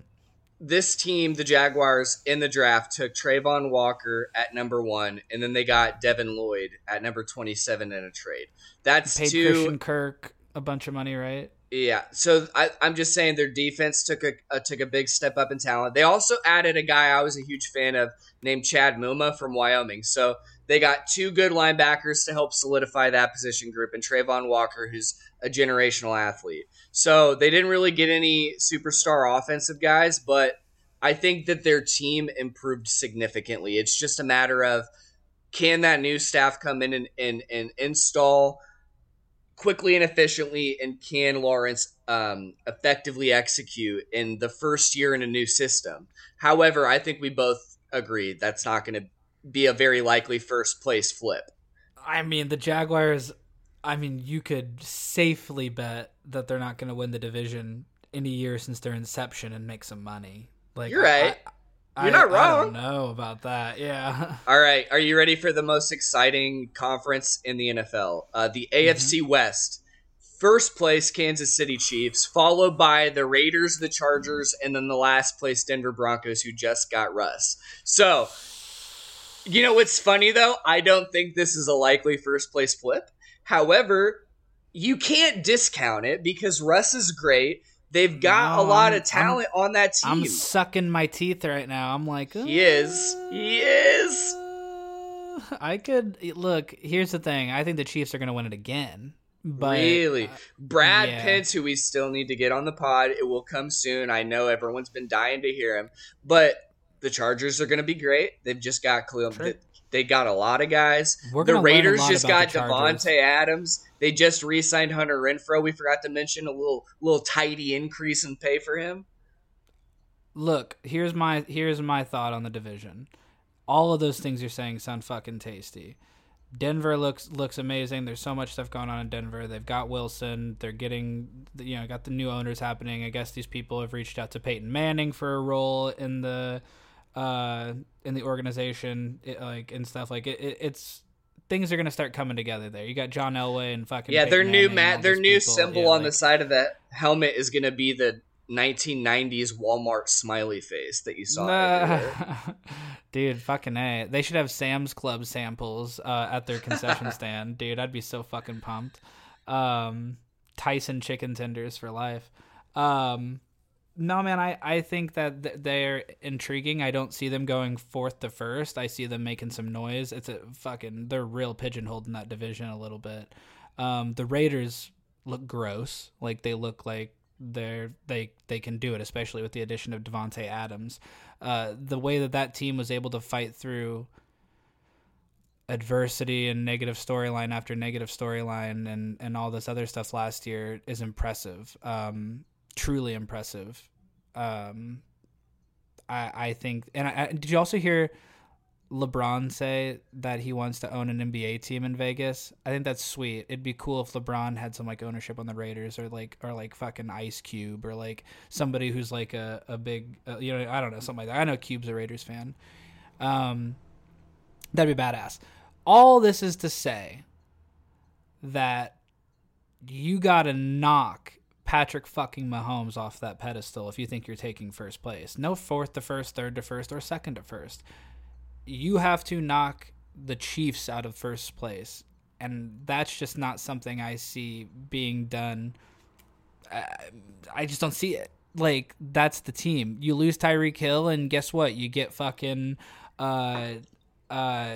this team, the Jaguars, in the draft took Travon Walker at number one, and then they got Devin Lloyd at number twenty-seven in a trade. That's Paid two. Christian Kirk a bunch of money, right? Yeah, so I, I'm just saying their defense took a, a took a big step up in talent. They also added a guy I was a huge fan of named Chad Muma from Wyoming. So they got two good linebackers to help solidify that position group, and Travon Walker, who's a generational athlete. So they didn't really get any superstar offensive guys, but I think that their team improved significantly. It's just a matter of can that new staff come in and, and, and install quickly and efficiently and can Lawrence um, effectively execute in the first year in a new system. However, I think we both agree that's not going to be a very likely first place flip. I mean, the Jaguars. I mean, you could safely bet that they're not going to win the division any year since their inception and make some money. Like You're right. I, You're I, not wrong. I don't know about that. Yeah. All right, are you ready for the most exciting conference in the NFL? Uh, the AFC West. First place, Kansas City Chiefs, followed by the Raiders, the Chargers, and then the last place, Denver Broncos, who just got Russ. So, you know what's funny though? I don't think this is a likely first place flip. However, you can't discount it because Russ is great. They've got No, a lot I'm- of talent on that team. I'm sucking my teeth right now. I'm like, He is. He is. "Uh, I could look. Here's the thing. I think the Chiefs are going to win it again. But really? uh, Brad yeah. Pitts, who we still need to get on the pod, it will come soon. I know everyone's been dying to hear him, but the Chargers are going to be great. They've just got Khalil. Sure. They got a lot of guys. We're the gonna learn a Raiders just got Davante Adams. They just re-signed Hunter Renfrow. We forgot to mention a little little tidy increase in pay for him. look, here's my here's my thought on the division. All of those things you're saying sound fucking tasty. Denver looks looks amazing. There's so much stuff going on in Denver. They've got Wilson. They're getting you know got the new owners happening. I guess these people have reached out to Peyton Manning for a role in the uh in the organization it, like and stuff like it, it it's things are gonna start coming together there. You got John Elway and fucking Yeah, their Peyton new Manning and mat, their new people. symbol Yeah, on the side of that helmet is going to be the 1990s Walmart smiley face that you saw. everywhere. dude, fucking a. They should have Sam's Club samples uh, at their concession stand, dude. I'd be so fucking pumped. Um, Tyson chicken tenders for life. Um, no, man, I, I think that th- they're intriguing. I don't see them going fourth to first. I see them making some noise. It's a fucking they're real pigeonholed in that division a little bit. Um, the Raiders look gross. Like they look like they're they they can do it, especially with the addition of Davante Adams. Uh, the way that that team was able to fight through adversity and negative storyline after negative storyline and and all this other stuff last year is impressive. Um, truly impressive. Um, I I think, and I, I, did you also hear LeBron say that he wants to own an NBA team in Vegas? I think that's sweet. It'd be cool if LeBron had some like ownership on the Raiders or like or like fucking Ice Cube or like somebody who's like a a big uh, you know I don't know something like that. I know Cube's a Raiders fan. Um, that'd be badass. All this is to say that you gotta knock Patrick fucking Mahomes off that pedestal if you think you're taking first place. No fourth to first, third to first, or second to first. You have to knock the Chiefs out of first place. And that's just not something I see being done. I, I just don't see it. Like, that's the team. You lose Tyreek Hill, and guess what? You get fucking. Uh, uh,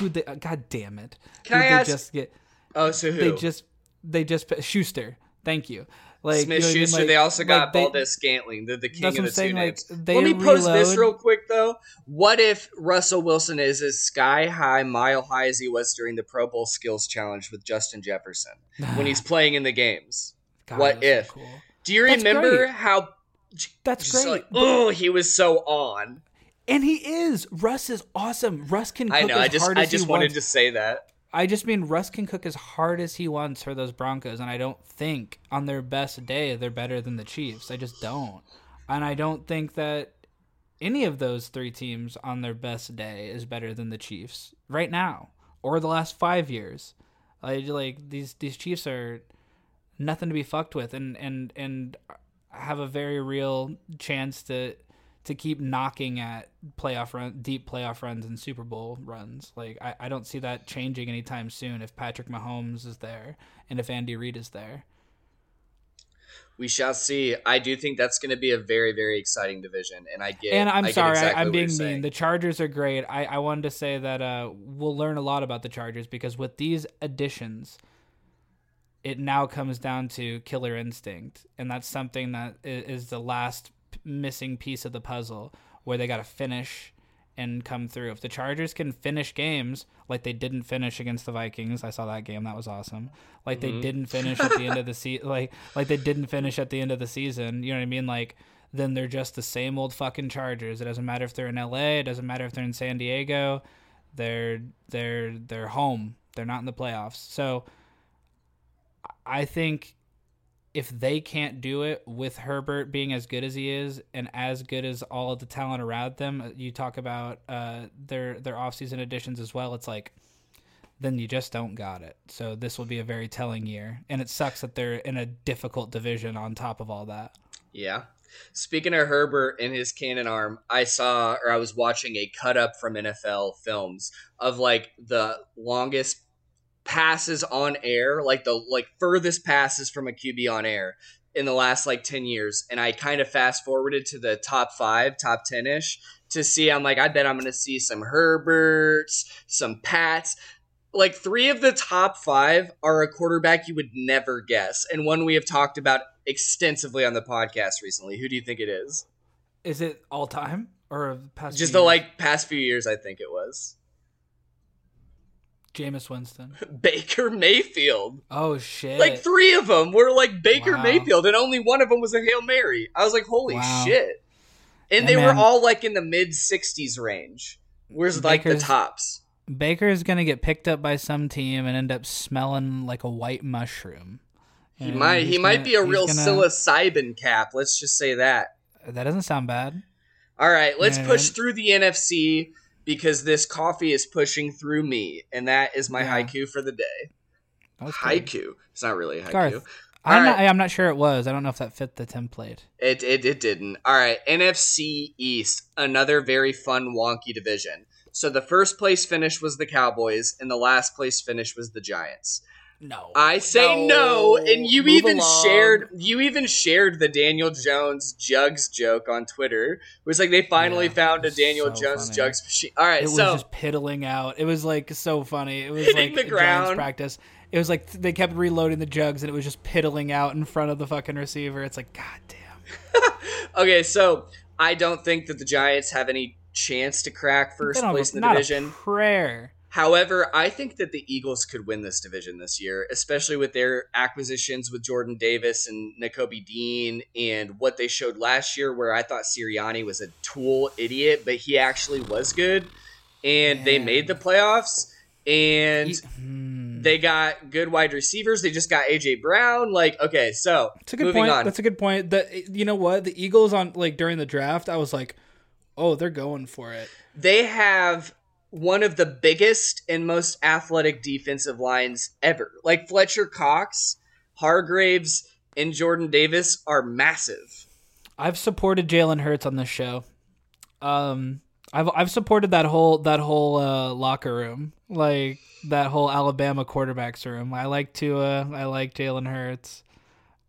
who they. Uh, God damn it. Can Who'd I they ask- just get? Oh, so who? They just. They just. Schuster. Thank you. Like Smith you know what I mean? Like- they also got like they- Valdes-Scantling. They're the king of the I'm two. Like Let me pose this real quick though. What if Russell Wilson is as sky high, mile high as he was during the Pro Bowl Skills Challenge with Justin Jefferson when he's playing in the games? God, what so if? cool. Do you That's remember great. how? That's great. Like, oh, he was so on. And he is. Russ is awesome. Russ can cook I know. as I just, I just wanted wants. to say that. I just mean Russ can cook as hard as he wants for those Broncos, and I don't think on their best day they're better than the Chiefs. I just don't, and I don't think that any of those three teams on their best day is better than the Chiefs right now or the last five years. Like, like these these Chiefs are nothing to be fucked with, and and and have a very real chance to to keep knocking at playoff run, deep playoff runs and Super Bowl runs. Like I, I don't see that changing anytime soon if Patrick Mahomes is there and if Andy Reid is there. We shall see. I do think that's going to be a very, very exciting division, and I get. and I'm I sorry, exactly I, I'm being mean. saying. The Chargers are great. I, I wanted to say that uh, we'll learn a lot about the Chargers because with these additions, it now comes down to killer instinct, and that's something that is the last missing piece of the puzzle where they got to finish and come through. If the Chargers can finish games like they didn't finish against the Vikings, I saw that game. That was awesome. Like they Mhm. didn't finish at the end of the season. Like like they didn't finish at the end of the season. You know what I mean? Like then they're just the same old fucking Chargers. It doesn't matter if they're in LA. It doesn't matter if they're in San Diego. They're they're they're home. They're not in the playoffs. So I think if they can't do it with Herbert being as good as he is and as good as all of the talent around them, uh, you talk about uh, their their offseason additions as well. It's like then you just don't got it. So this will be a very telling year, and it sucks that they're in a difficult division on top of all that. Yeah. Speaking of Herbert and his cannon arm, I saw or I was watching a cut up from NFL films of like the longest passes on air, like the like furthest passes from a QB on air in the last like 10 years. And I kind of fast forwarded to the top five, top 10 ish to see. I'm like, I bet I'm going to see some Herberts, some Pats. Like three of the top five are a quarterback you would never guess, and one we have talked about extensively on the podcast recently. Who do you think it is? Is it all time or past? Just the like past few years, I think it was Jameis Winston. Baker Mayfield. Oh shit! Like three of them were like Baker Wow. Mayfield, and only one of them was a hail mary. I was like, holy Wow. shit! And Yeah, they were all like in the mid 60s range. Where's like the Baker's- tops? Baker is gonna get picked up by some team and end up smelling like a white mushroom. He And might he might gonna- be a real gonna- psilocybin cap. Let's just say that. That doesn't sound bad. All right, let's Yeah. push through the NFC because this coffee is pushing through me, and that is my Yeah. haiku for the day. Good. Haiku. It's not really a haiku. Garth, I'm right. not. I'm not sure it was. I don't know if that fit the template. It, it it didn't. All right, NFC East, another very fun wonky division. So the first place finish was the Cowboys, and the last place finish was the Giants. No. I say no, No. and you Move even along. shared you even shared the Daniel Jones jugs joke on Twitter. It was like they finally Yeah, found a Daniel so Jones funny. jugs machine. All right, it was so just piddling out. It was like so funny. It was Hitting like the Giants ground. practice. It was like they kept reloading the jugs and it was just piddling out in front of the fucking receiver. It's like god damn. okay, so I don't think that the Giants have any chance to crack first They don't have place in the not a division. prayer. However, I think that the Eagles could win this division this year, especially with their acquisitions with Jordan Davis and Nakobe Dean and what they showed last year, where I thought Sirianni was a tool idiot, but he actually was good. And they made the playoffs, and E- hmm. they got good wide receivers. They just got AJ Brown. Like, okay, so That's a good moving point. on. That's a good point. That you know what the Eagles on like during the draft, I was like, oh, they're going for it. they have one of the biggest and most athletic defensive lines ever. Like Fletcher Cox, Hargraves, and Jordan Davis are massive. I've supported Jalen Hurts on this show. Um, I've I've supported that whole that whole uh, locker room, like that whole Alabama quarterbacks room. I like Tua. I like Jalen Hurts.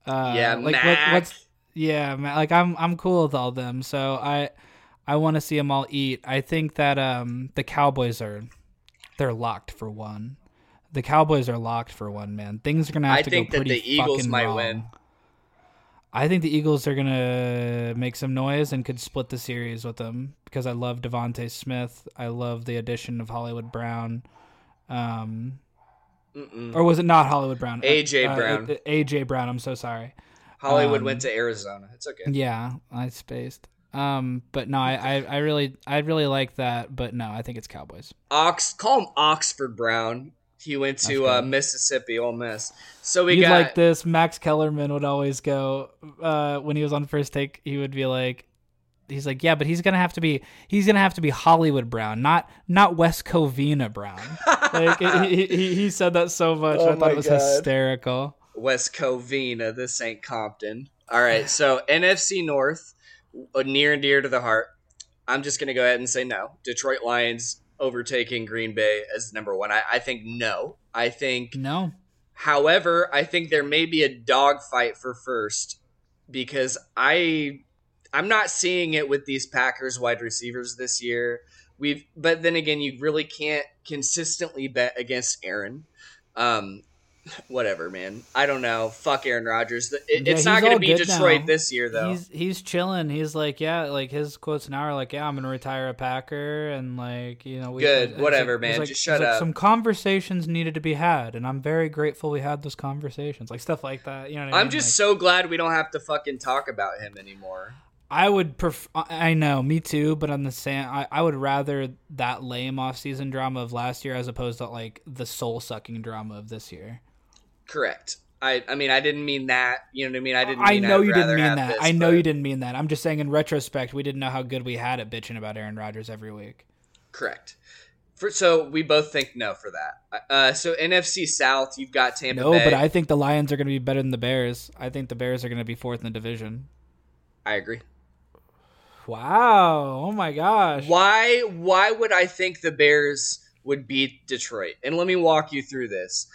Uh, yeah, like Mac. what's yeah, man, like I'm I'm cool with all them. So I I want to see them all eat. I think that um the Cowboys are they're locked for one. The Cowboys are locked for one, man. Things are gonna have I to think go that pretty the Eagles fucking might wrong. win. I think the Eagles are gonna make some noise and could split the series with them because I love DeVonta Smith. I love the addition of Hollywood Brown. Um, Mm-mm. or was it not Hollywood Brown? A.J. Uh, Brown. uh, AJ Brown. I'm so sorry. Hollywood um, went to Arizona. It's okay. Yeah, I spaced. Um, but no, I, I, I really, I really like that. But no, I think it's Cowboys. Ox, call him Oxford Brown. He went to uh. Mississippi, Ole Miss. So we you got like this? Max Kellerman would always go uh, when he was on first take. He would be like, he's like, yeah, but he's gonna have to be, he's gonna have to be Hollywood Brown, not not West Covina Brown. like he, he, he said that so much. Oh I thought it was God. hysterical. West Covina. This ain't Compton. All right, so NFC North, near and dear to the heart. I'm just gonna go ahead and say no. Detroit Lions overtaking Green Bay as number one. I, I think no. I think, No, however, I think there may be a dogfight for first because I, I'm not seeing it with these Packers wide receivers this year. We've, but then again, you really can't consistently bet against Aaron. Um, whatever, man. I don't know. Fuck Aaron Rodgers. It, Yeah, it's not going to be Detroit now. this year, though. He's he's chilling. He's like, yeah, like his quotes now are like, yeah, I'm gonna retire a Packer, and like, you know, we Good. Whatever, like- man. like- Just shut like up. Some conversations needed to be had, and I'm very grateful we had those conversations, like stuff like that. You know, what I I'm mean? just Like, so glad we don't have to fucking talk about him anymore. I would pref- I know, me too, but on the same, I, I would rather that lame off-season drama of last year as opposed to like the soul-sucking drama of this year. Correct. I, I mean, I didn't mean that. You know what I mean? I didn't. I know I'd you didn't mean that. this, I know but- you didn't mean that. I'm just saying, in retrospect, we didn't know how good we had it bitching about Aaron Rodgers every week. Correct. For, so we both think no for that. Uh, so NFC South, you've got Tampa No, Bay. but I think the Lions are going to be better than the Bears. I think the Bears are going to be fourth in the division. I agree. Wow! Oh my gosh! Why? Why would I think the Bears would beat Detroit? And let me walk you through this.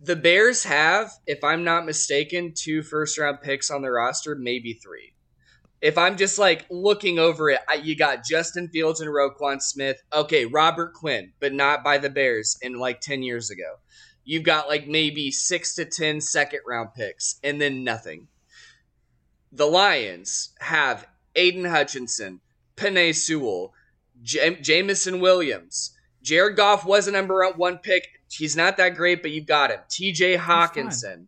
The Bears have, if I'm not mistaken, two first round picks on their roster, maybe three. If I'm just like looking over it, I, you got Justin Fields and Roquan Smith. Okay, Robert Quinn, but not by the Bears in like 10 years ago. You've got like maybe six to 10 second round picks and then nothing. The Lions have Aidan Hutchinson, Penei Sewell, Jam- Jameson Williams. Jared Goff was a number one pick. He's not that great, but you've got him. TJ Hockenson.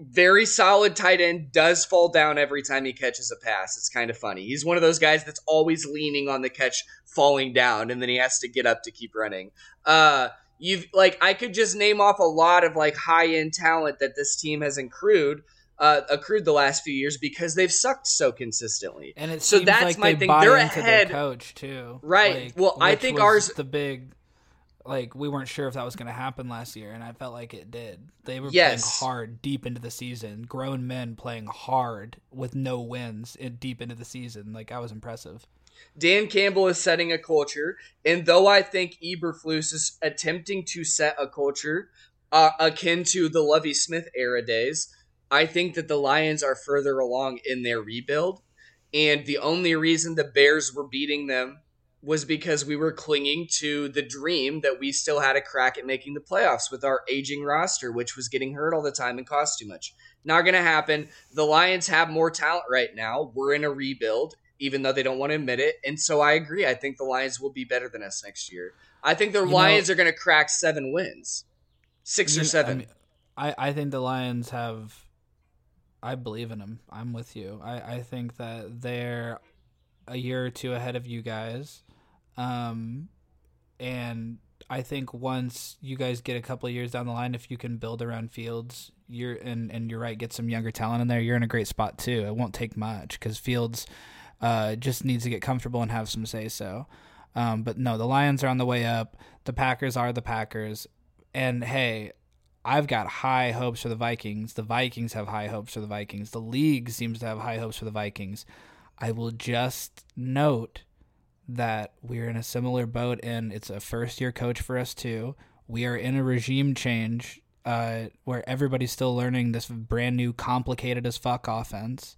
Very solid tight end, does fall down every time he catches a pass. It's kind of funny. He's one of those guys that's always leaning on the catch, falling down, and then he has to get up to keep running. Uh, you've like I could just name off a lot of like high end talent that this team has accrued, uh, accrued the last few years because they've sucked so consistently. And it So seems that's like my they thing. They're into ahead- coach too. Right. Like, Well, I think ours- the big. Like we weren't sure if that was going to happen last year, and I felt like it did. They were Yes. playing hard deep into the season. Grown men playing hard with no wins in, deep into the season. Like I was impressive. Dan Campbell is setting a culture, and though I think Eberflus is attempting to set a culture uh, akin to the Lovie Smith era days, I think that the Lions are further along in their rebuild, and the only reason the Bears were beating them was because we were clinging to the dream that we still had a crack at making the playoffs with our aging roster, which was getting hurt all the time and cost too much. Not going to happen. The Lions have more talent right now. We're in a rebuild, even though they don't want to admit it. And so I agree. I think the Lions will be better than us next year. I think the You know- Lions are going to crack seven wins, six or seven. I, mean, I, I think the Lions have. I believe in them. I'm with you. I, I think that they're a year or two ahead of you guys. Um, and I think once you guys get a couple years down the line, if you can build around Fields, you're and and you're right, get some younger talent in there. You're in a great spot too. It won't take much because Fields uh, just needs to get comfortable and have some say so. Um, but no, the Lions are on the way up. The Packers are the Packers, and hey, I've got high hopes for the Vikings. The Vikings have high hopes for the Vikings. The league seems to have high hopes for the Vikings. I will just note that we're in a similar boat and it's a first year coach for us too. We are in a regime change uh, where everybody's still learning this brand new complicated as fuck offense.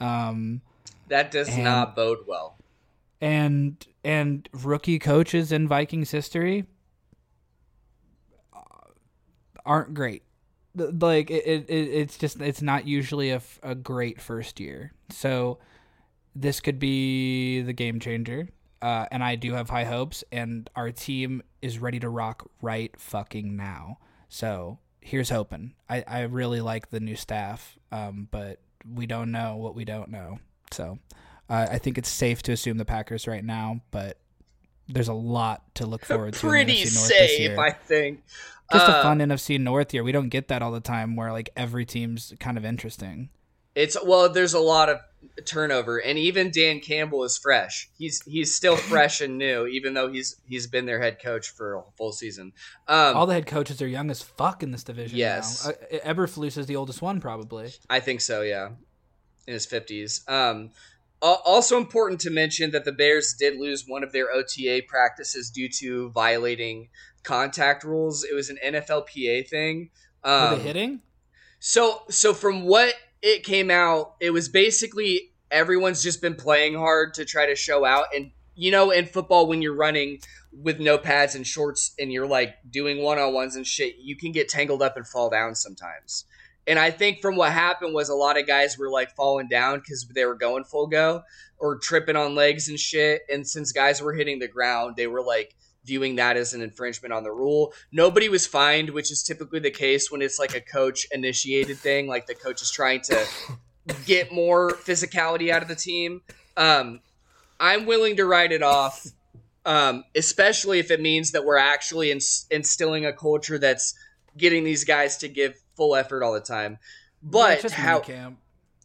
Um, that does and- not bode well. and and rookie coaches in Vikings history aren't great. Like it, it, it- it's just it's not usually a, a great first year. So this could be the game changer. Uh, and I do have high hopes, and our team is ready to rock right fucking now. So here's hoping. I, I really like the new staff, um, but we don't know what we don't know. So uh, I think it's safe to assume the Packers right now, but there's a lot to look forward to. Pretty safe. I think. Just Uh, a fun NFC North year. We don't get that all the time, where like every team's kind of interesting. It's well, there's a lot of turnover, and even Dan Campbell is fresh. He's he's still fresh and new, even though he's he's been their head coach for a full season. Um, all the head coaches are young as fuck in this division. Yes. now. Uh, Eberflus is the oldest one, probably. I think so, yeah, in his fifties. Um, also important to mention that the Bears did lose one of their OTA practices due to violating contact rules. It was an NFLPA thing. Were Um, they hitting? So so from what it came out, it was basically everyone's just been playing hard to try to show out and you know, in football when you're running with no pads and shorts and you're like doing one on ones and shit, you can get tangled up and fall down sometimes. And I think from what happened was a lot of guys were like falling down because they were going full go or tripping on legs and shit. And since guys were hitting the ground, they were like viewing that as an infringement on the rule. Nobody was fined, which is typically the case when it's like a coach initiated thing, like the coach is trying to get more physicality out of the team. Um, I'm willing to write it off, um, especially if it means that we're actually ins- instilling a culture that's getting these guys to give full effort all the time. But how, camp.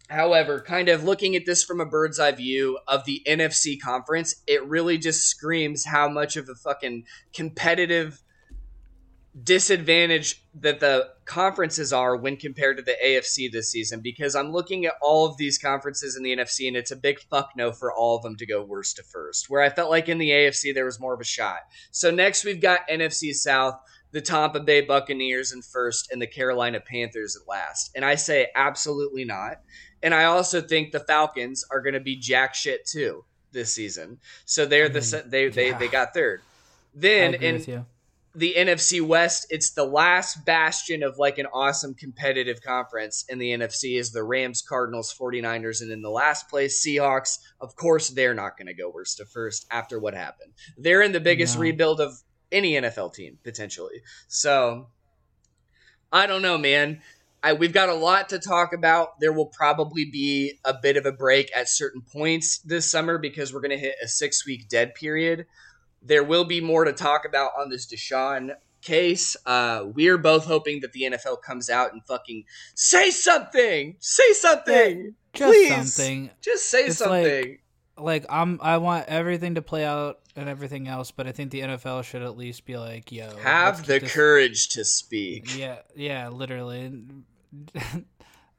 However, kind of looking at this from a bird's eye view of the NFC conference, it really just screams how much of a fucking competitive disadvantage that the conferences are when compared to the AFC this season because I'm looking at all of these conferences in the NFC and it's a big fuck no for all of them to go worst to first. Where I felt like in the AFC there was more of a shot. So next we've got NFC South, the Tampa Bay Buccaneers in first and the Carolina Panthers at last. And I say absolutely not. And I also think the Falcons are going to be jack shit too this season. So they're the Mm, they they yeah. they got third. Then in the NFC West, it's the last bastion of like an awesome competitive conference in the NFC is the Rams, Cardinals, 49ers, and in the last place, Seahawks. Of course, they're not going to go worst to first after what happened. They're in the biggest No. rebuild of any NFL team, potentially. So I don't know, man. I, we've got a lot to talk about. There will probably be a bit of a break at certain points this summer because we're going to hit a six week dead period. There will be more to talk about on this Deshaun case. Uh, we're both hoping that the NFL comes out and fucking say something. Say something. Just Please. something. Just say It's something. Like I'm, I want everything to play out and everything else, but I think the NFL should at least be like, "Yo, Have the courage to speak. Yeah, yeah, literally.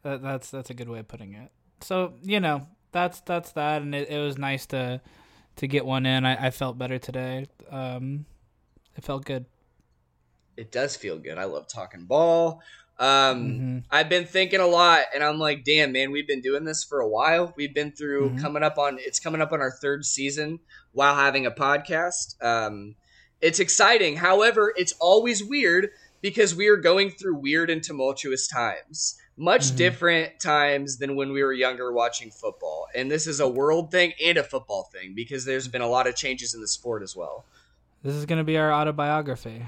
that, that's that's a good way of putting it. So you know, that's that's that, and it, it was nice to to get one in. I, I felt better today. Um, it felt good. It does feel good. I love talking ball. Um, Mhm. I've been thinking a lot, and I'm like, damn, man, we've been doing this for a while. We've been through Mhm. coming up on it's coming up on our third season while having a podcast. Um, it's exciting. However, it's always weird because we are going through weird and tumultuous times. Much Mhm. different times than when we were younger watching football. And this is a world thing and a football thing because there's been a lot of changes in the sport as well. This is gonna be our autobiography.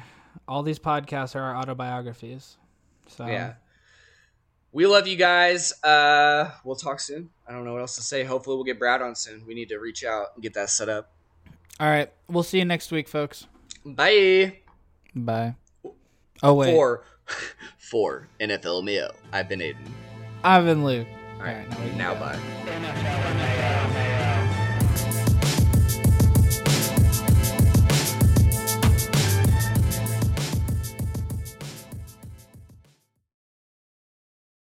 All these podcasts are our autobiographies. So Yeah. We love you guys. Uh, we'll talk soon. I don't know what else to say. Hopefully, we'll get Brad on soon. We need to reach out and get that set up. All right, we'll see you next week, folks. Bye. Bye. Oh wait, For for NFL MAO. I've been Aiden. I've been Luke. All right. All right, now we now bye. NFL and